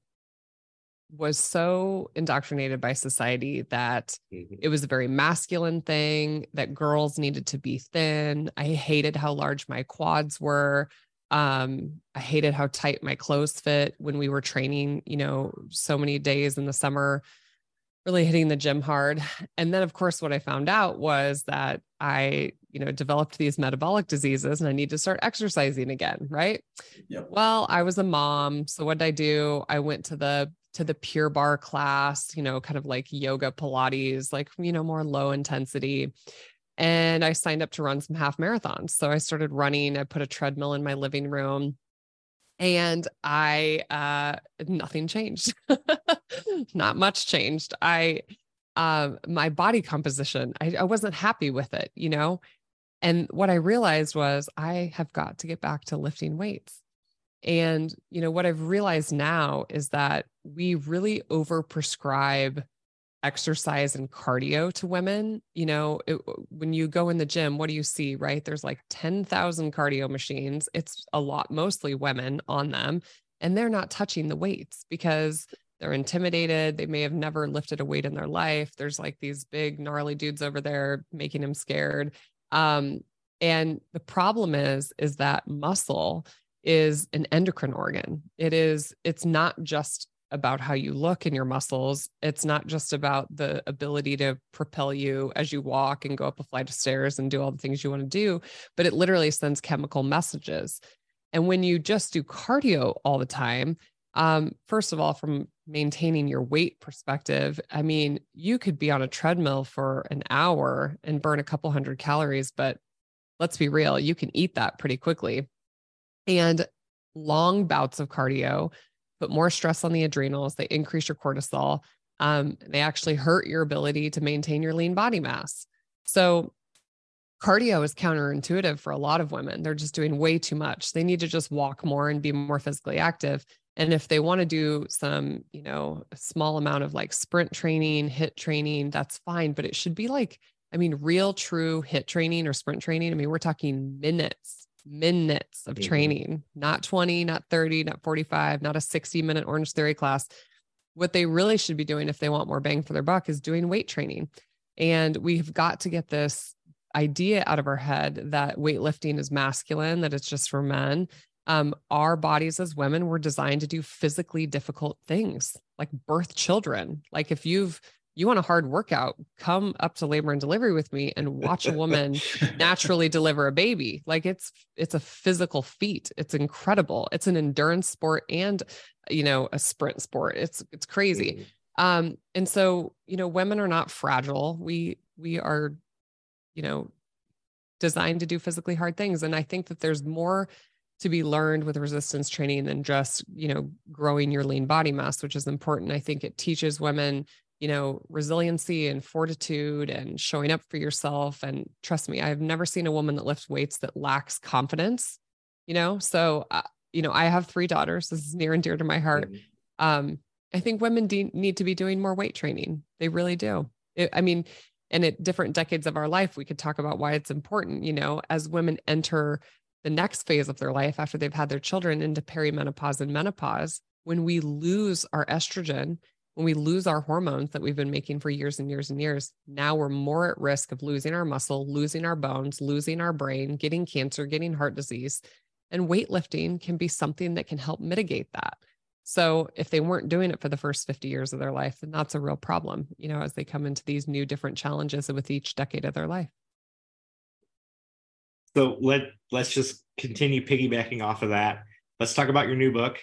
was so indoctrinated by society that mm-hmm. it was a very masculine thing that girls needed to be thin. I hated how large my quads were. Um, I hated how tight my clothes fit when we were training, you know, so many days in the summer, really hitting the gym hard. And then, of course, what I found out was that I, you know, developed these metabolic diseases and I need to start exercising again. Right. Yep. Well, I was a mom. So what did I do? I went to the to the Pure Barre class, you know, kind of like yoga, Pilates, like, you know, more low intensity. And I signed up to run some half marathons. So I started running. I put a treadmill in my living room and I, uh, nothing changed. Not much changed. I, um, my body composition, I, I wasn't happy with it, you know? And what I realized was I have got to get back to lifting weights. And, you know, what I've realized now is that we really overprescribe exercise and cardio to women. You know, it, when you go in the gym, what do you see, right? There's like 10,000 cardio machines. It's a lot, mostly women on them, and they're not touching the weights because they're intimidated. They may have never lifted a weight in their life. There's like these big, gnarly dudes over there making them scared. Um, and the problem is, is that muscle is an endocrine organ. It is, it's not just about how you look in your muscles. It's not just about the ability to propel you as you walk and go up a flight of stairs and do all the things you want to do, but it literally sends chemical messages. And when you just do cardio all the time, um, first of all, from maintaining your weight perspective, I mean, you could be on a treadmill for an hour and burn a couple hundred calories, but let's be real, you can eat that pretty quickly. And long bouts of cardio put more stress on the adrenals, they increase your cortisol. Um, they actually hurt your ability to maintain your lean body mass. So, cardio is counterintuitive for a lot of women. They're just doing way too much. They need to just walk more and be more physically active. And if they want to do some, you know, small amount of like sprint training, HIIT training, that's fine. But it should be like, I mean, real, true HIIT training or sprint training. I mean, we're talking minutes minutes of mm-hmm. training, not 20, not 30, not 45, not a 60 minute Orangetheory class. What they really should be doing if they want more bang for their buck is doing weight training. And we've got to get this idea out of our head that weightlifting is masculine, that it's just for men. Um, our bodies as women were designed to do physically difficult things like birth children. Like if you've you want a hard workout, come up to labor and delivery with me and watch a woman naturally deliver a baby. Like it's it's a physical feat. It's incredible. It's an endurance sport and you know, a sprint sport. It's it's crazy. Mm-hmm. Um and so, you know, women are not fragile. We we are you know, designed to do physically hard things and I think that there's more to be learned with resistance training than just, you know, growing your lean body mass, which is important. I think it teaches women you know, resiliency and fortitude and showing up for yourself. And trust me, I've never seen a woman that lifts weights that lacks confidence, you know? So, uh, you know, I have three daughters. This is near and dear to my heart. Mm-hmm. Um, I think women de- need to be doing more weight training. They really do. It, I mean, and at different decades of our life, we could talk about why it's important, you know, as women enter the next phase of their life after they've had their children into perimenopause and menopause, when we lose our estrogen when we lose our hormones that we've been making for years and years and years, now we're more at risk of losing our muscle, losing our bones, losing our brain, getting cancer, getting heart disease. And weightlifting can be something that can help mitigate that. So if they weren't doing it for the first 50 years of their life, then that's a real problem, you know, as they come into these new different challenges with each decade of their life. So let let's just continue piggybacking off of that. Let's talk about your new book.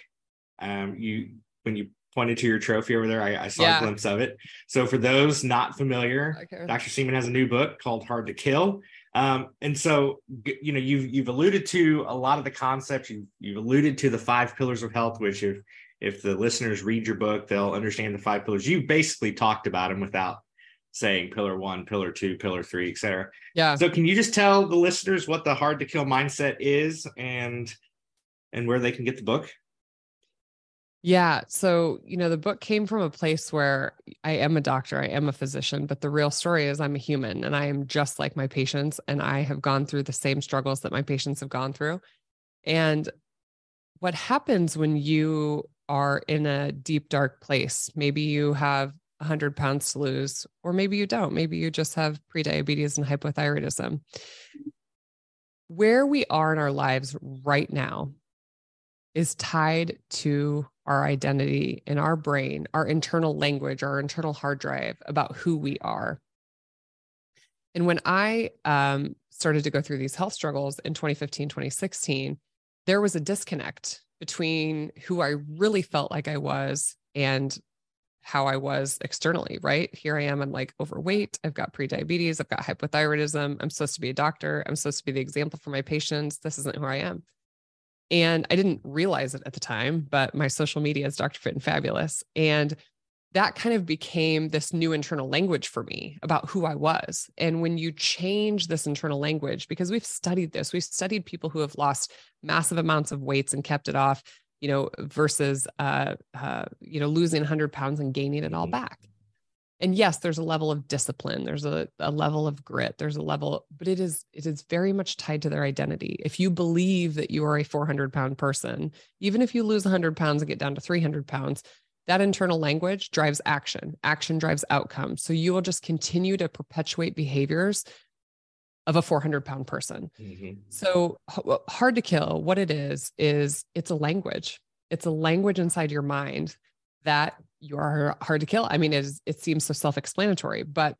Um, you when you pointed to your trophy over there. I, I saw yeah. a glimpse of it. So for those not familiar, okay. Dr. Seeman has a new book called Hard to Kill. Um, and so you know you've you've alluded to a lot of the concepts. You've you've alluded to the five pillars of health, which if if the listeners read your book, they'll understand the five pillars. You basically talked about them without saying pillar one, pillar two, pillar three, etc. Yeah. So can you just tell the listeners what the hard to kill mindset is and and where they can get the book? Yeah. So, you know, the book came from a place where I am a doctor, I am a physician, but the real story is I'm a human and I am just like my patients. And I have gone through the same struggles that my patients have gone through. And what happens when you are in a deep, dark place? Maybe you have 100 pounds to lose, or maybe you don't. Maybe you just have prediabetes and hypothyroidism. Where we are in our lives right now is tied to our identity in our brain, our internal language, our internal hard drive about who we are. And when I um, started to go through these health struggles in 2015, 2016, there was a disconnect between who I really felt like I was and how I was externally, right? Here I am, I'm like overweight, I've got prediabetes, I've got hypothyroidism, I'm supposed to be a doctor, I'm supposed to be the example for my patients. This isn't who I am. And I didn't realize it at the time, but my social media is Dr. Fit and Fabulous. And that kind of became this new internal language for me about who I was. And when you change this internal language, because we've studied this, we've studied people who have lost massive amounts of weights and kept it off, you know, versus, uh, uh, you know, losing 100 pounds and gaining it all mm-hmm. back and yes there's a level of discipline there's a, a level of grit there's a level but it is it is very much tied to their identity. If you believe that you are a 400 pound person even if you lose 100 pounds and get down to 300 pounds that internal language drives action. Action drives outcome. So you will just continue to perpetuate behaviors of a 400 pound person. Mm-hmm. so hard to kill. What it is is it's a language. It's a language inside your mind that you are hard to kill. I mean, it, is, it seems so self explanatory, but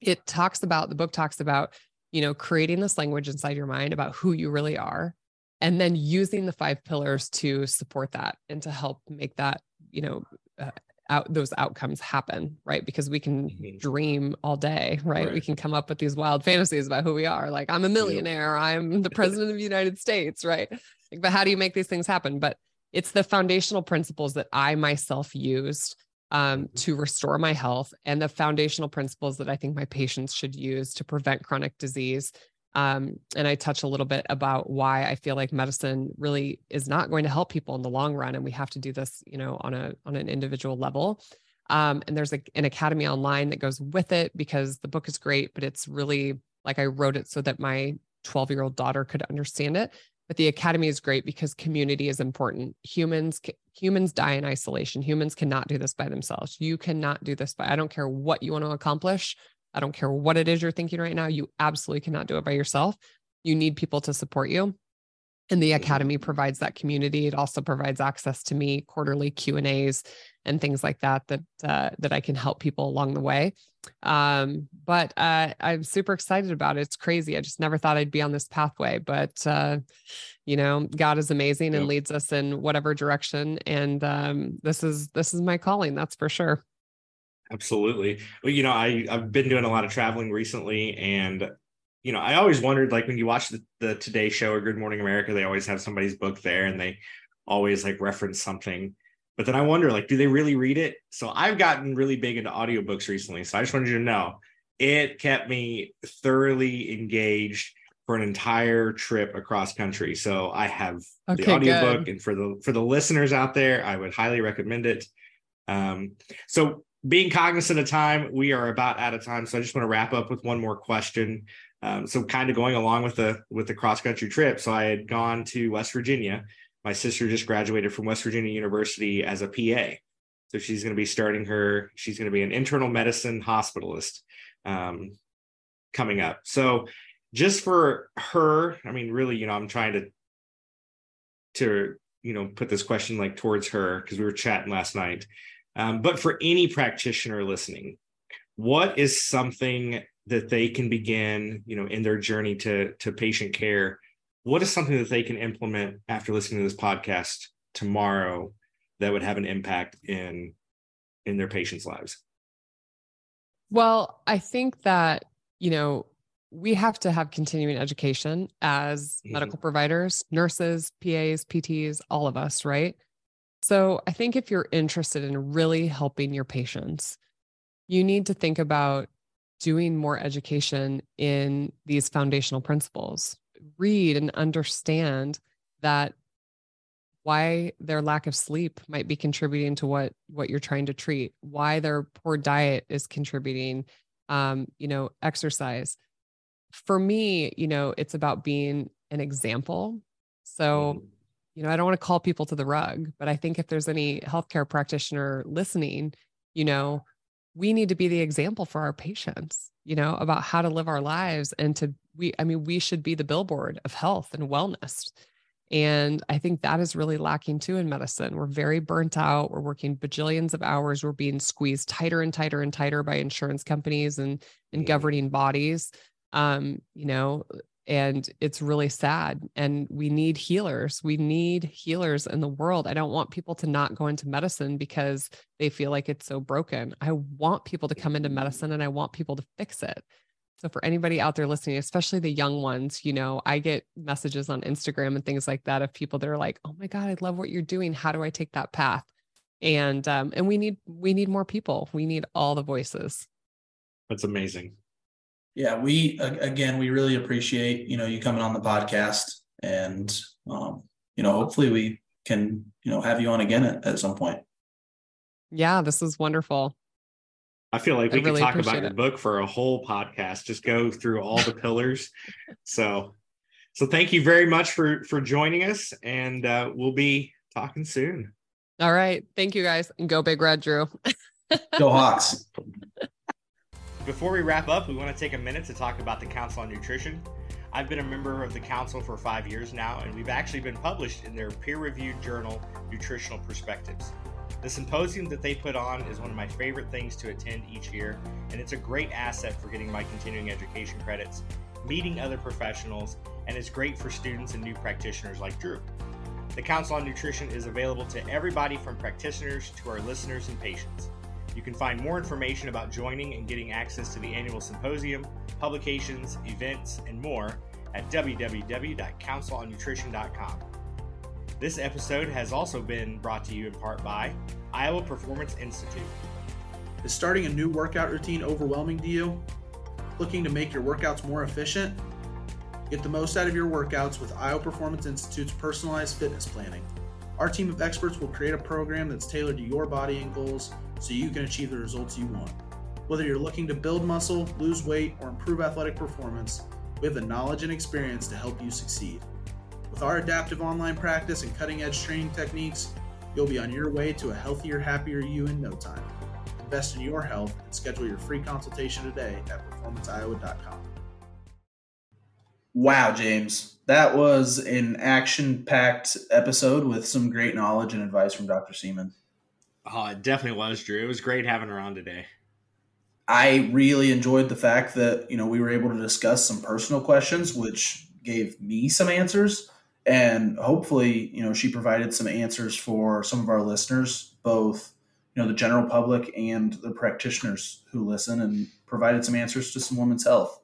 it talks about the book talks about, you know, creating this language inside your mind about who you really are and then using the five pillars to support that and to help make that, you know, uh, out those outcomes happen, right? Because we can mm-hmm. dream all day, right? right? We can come up with these wild fantasies about who we are. Like I'm a millionaire, I'm the president of the United States, right? Like, but how do you make these things happen? But it's the foundational principles that I myself used um, mm-hmm. to restore my health and the foundational principles that I think my patients should use to prevent chronic disease. Um, and I touch a little bit about why I feel like medicine really is not going to help people in the long run, and we have to do this, you know, on a on an individual level. Um, and there's a, an academy online that goes with it because the book is great, but it's really like I wrote it so that my 12 year old daughter could understand it but the academy is great because community is important. Humans humans die in isolation. Humans cannot do this by themselves. You cannot do this by i don't care what you want to accomplish. I don't care what it is you're thinking right now. You absolutely cannot do it by yourself. You need people to support you and the academy provides that community. It also provides access to me quarterly q and a's and things like that that uh, that i can help people along the way. Um, but uh, i'm super excited about it. It's crazy. I just never thought i'd be on this pathway but uh, you know god is amazing and leads us in whatever direction. And um, this is this is my calling that's for sure. Absolutely. Well you know i i've been doing a lot of traveling recently and you know, I always wondered like when you watch the, the Today Show or Good Morning America, they always have somebody's book there and they always like reference something. But then I wonder, like, do they really read it? So I've gotten really big into audiobooks recently. So I just wanted you to know it kept me thoroughly engaged for an entire trip across country. So I have okay, the audiobook good. and for the for the listeners out there, I would highly recommend it. Um, so being cognizant of time, we are about out of time. So I just want to wrap up with one more question. Um, so kind of going along with the with the cross country trip. So I had gone to West Virginia. My sister just graduated from West Virginia University as a PA. So she's going to be starting her. She's going to be an internal medicine hospitalist um, coming up. So just for her, I mean, really, you know, I'm trying to to you know put this question like towards her because we were chatting last night. Um, but for any practitioner listening, what is something that they can begin, you know, in their journey to to patient care? What is something that they can implement after listening to this podcast tomorrow that would have an impact in in their patients' lives? Well, I think that, you know, we have to have continuing education as mm-hmm. medical providers, nurses, PAs, PTs, all of us, right? So I think if you're interested in really helping your patients, you need to think about doing more education in these foundational principles. Read and understand that why their lack of sleep might be contributing to what what you're trying to treat why their poor diet is contributing um, you know exercise for me you know it's about being an example so mm-hmm. you know i don't want to call people to the rug but i think if there's any healthcare practitioner listening you know we need to be the example for our patients you know about how to live our lives and to we i mean we should be the billboard of health and wellness and I think that is really lacking too in medicine. We're very burnt out. We're working bajillions of hours. We're being squeezed tighter and tighter and tighter by insurance companies and, and governing bodies. Um, you know, and it's really sad. And we need healers. We need healers in the world. I don't want people to not go into medicine because they feel like it's so broken. I want people to come into medicine and I want people to fix it. So for anybody out there listening, especially the young ones, you know, I get messages on Instagram and things like that of people that are like, "Oh my god, I love what you're doing. How do I take that path?" And um and we need we need more people. We need all the voices. That's amazing. Yeah, we again, we really appreciate, you know, you coming on the podcast and um, you know, hopefully we can, you know, have you on again at, at some point. Yeah, this is wonderful. I feel like we really could talk about your book for a whole podcast. Just go through all the pillars. So, so thank you very much for for joining us, and uh, we'll be talking soon. All right, thank you guys, and go big red, Drew. go Hawks. Before we wrap up, we want to take a minute to talk about the Council on Nutrition. I've been a member of the council for five years now, and we've actually been published in their peer reviewed journal, Nutritional Perspectives. The symposium that they put on is one of my favorite things to attend each year, and it's a great asset for getting my continuing education credits, meeting other professionals, and it's great for students and new practitioners like Drew. The Council on Nutrition is available to everybody from practitioners to our listeners and patients. You can find more information about joining and getting access to the annual symposium, publications, events, and more at www.councilonnutrition.com. This episode has also been brought to you in part by Iowa Performance Institute. Is starting a new workout routine overwhelming to you? Looking to make your workouts more efficient? Get the most out of your workouts with Iowa Performance Institute's personalized fitness planning. Our team of experts will create a program that's tailored to your body and goals so you can achieve the results you want. Whether you're looking to build muscle, lose weight, or improve athletic performance, we have the knowledge and experience to help you succeed. With our adaptive online practice and cutting edge training techniques, you'll be on your way to a healthier, happier you in no time. Invest in your health and schedule your free consultation today at performanceiowa.com. Wow, James. That was an action packed episode with some great knowledge and advice from Dr. Seeman. Oh, it definitely was, Drew. It was great having her on today. I really enjoyed the fact that, you know, we were able to discuss some personal questions, which gave me some answers and hopefully you know she provided some answers for some of our listeners both you know the general public and the practitioners who listen and provided some answers to some women's health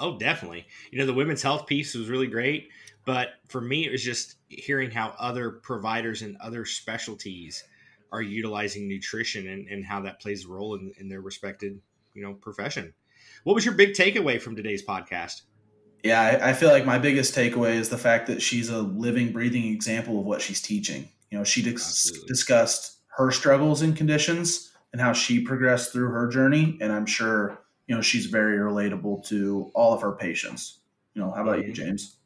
oh definitely you know the women's health piece was really great but for me it was just hearing how other providers and other specialties are utilizing nutrition and, and how that plays a role in, in their respected you know profession what was your big takeaway from today's podcast yeah, I, I, feel like my biggest takeaway is the fact that she's a living, breathing example of what she's teaching. You know, she dis- discussed her struggles and conditions and how she progressed through her journey, and I'm sure you know she's very relatable to all of her patients. You know, how about you, mm-hmm. James?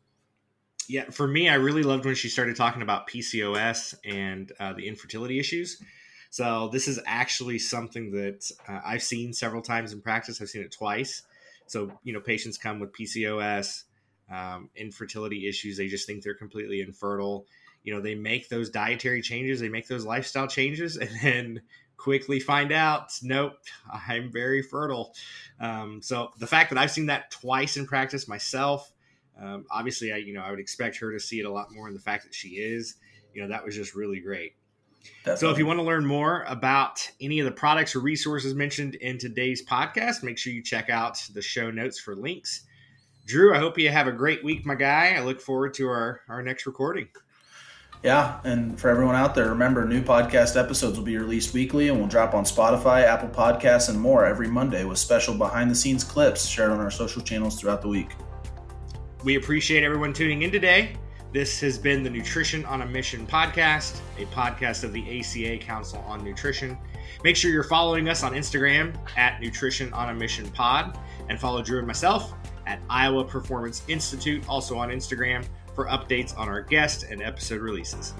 Yeah, for me, I really loved when she started talking about PCOS and uh, the infertility issues. So this is actually something that uh, I've seen several times in practice. I've seen it twice so, you know, patients come with PCOS, um, infertility issues. They just think they're completely infertile. You know, they make those dietary changes, they make those lifestyle changes, and then quickly find out, nope, I'm very fertile. Um, so the fact that I've seen that twice in practice myself, um, obviously, I you know I would expect her to see it a lot more in the fact that she is. You know, that was just really great. Definitely. So, if you want to learn more about any of the products or resources mentioned in today's podcast, make sure you check out the show notes for links. Drew, I hope you have a great week, my guy. I look forward to our, our next recording. Yeah, and for everyone out there, remember new podcast episodes will be released weekly and will drop on Spotify, Apple Podcasts, and more every Monday with special behind the scenes clips shared on our social channels throughout the week. We appreciate everyone tuning in today. This has been the Nutrition on a Mission podcast, a podcast of the ACA Council on Nutrition. Make sure you're following us on Instagram at Nutrition on a Mission Pod and follow Drew and myself at Iowa Performance Institute, also on Instagram, for updates on our guest and episode releases.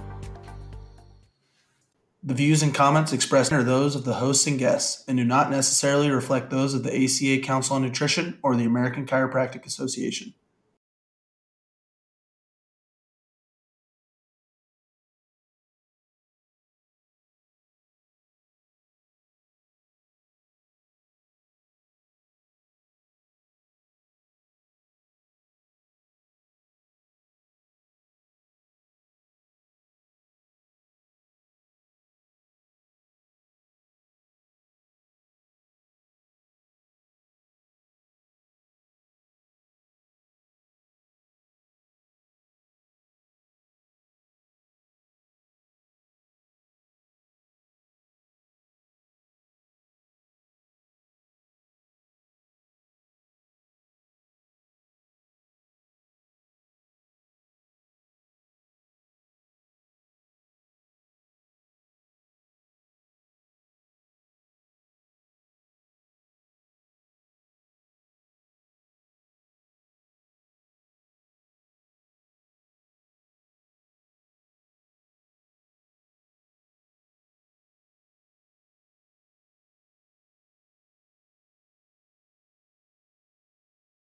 The views and comments expressed are those of the hosts and guests and do not necessarily reflect those of the ACA Council on Nutrition or the American Chiropractic Association.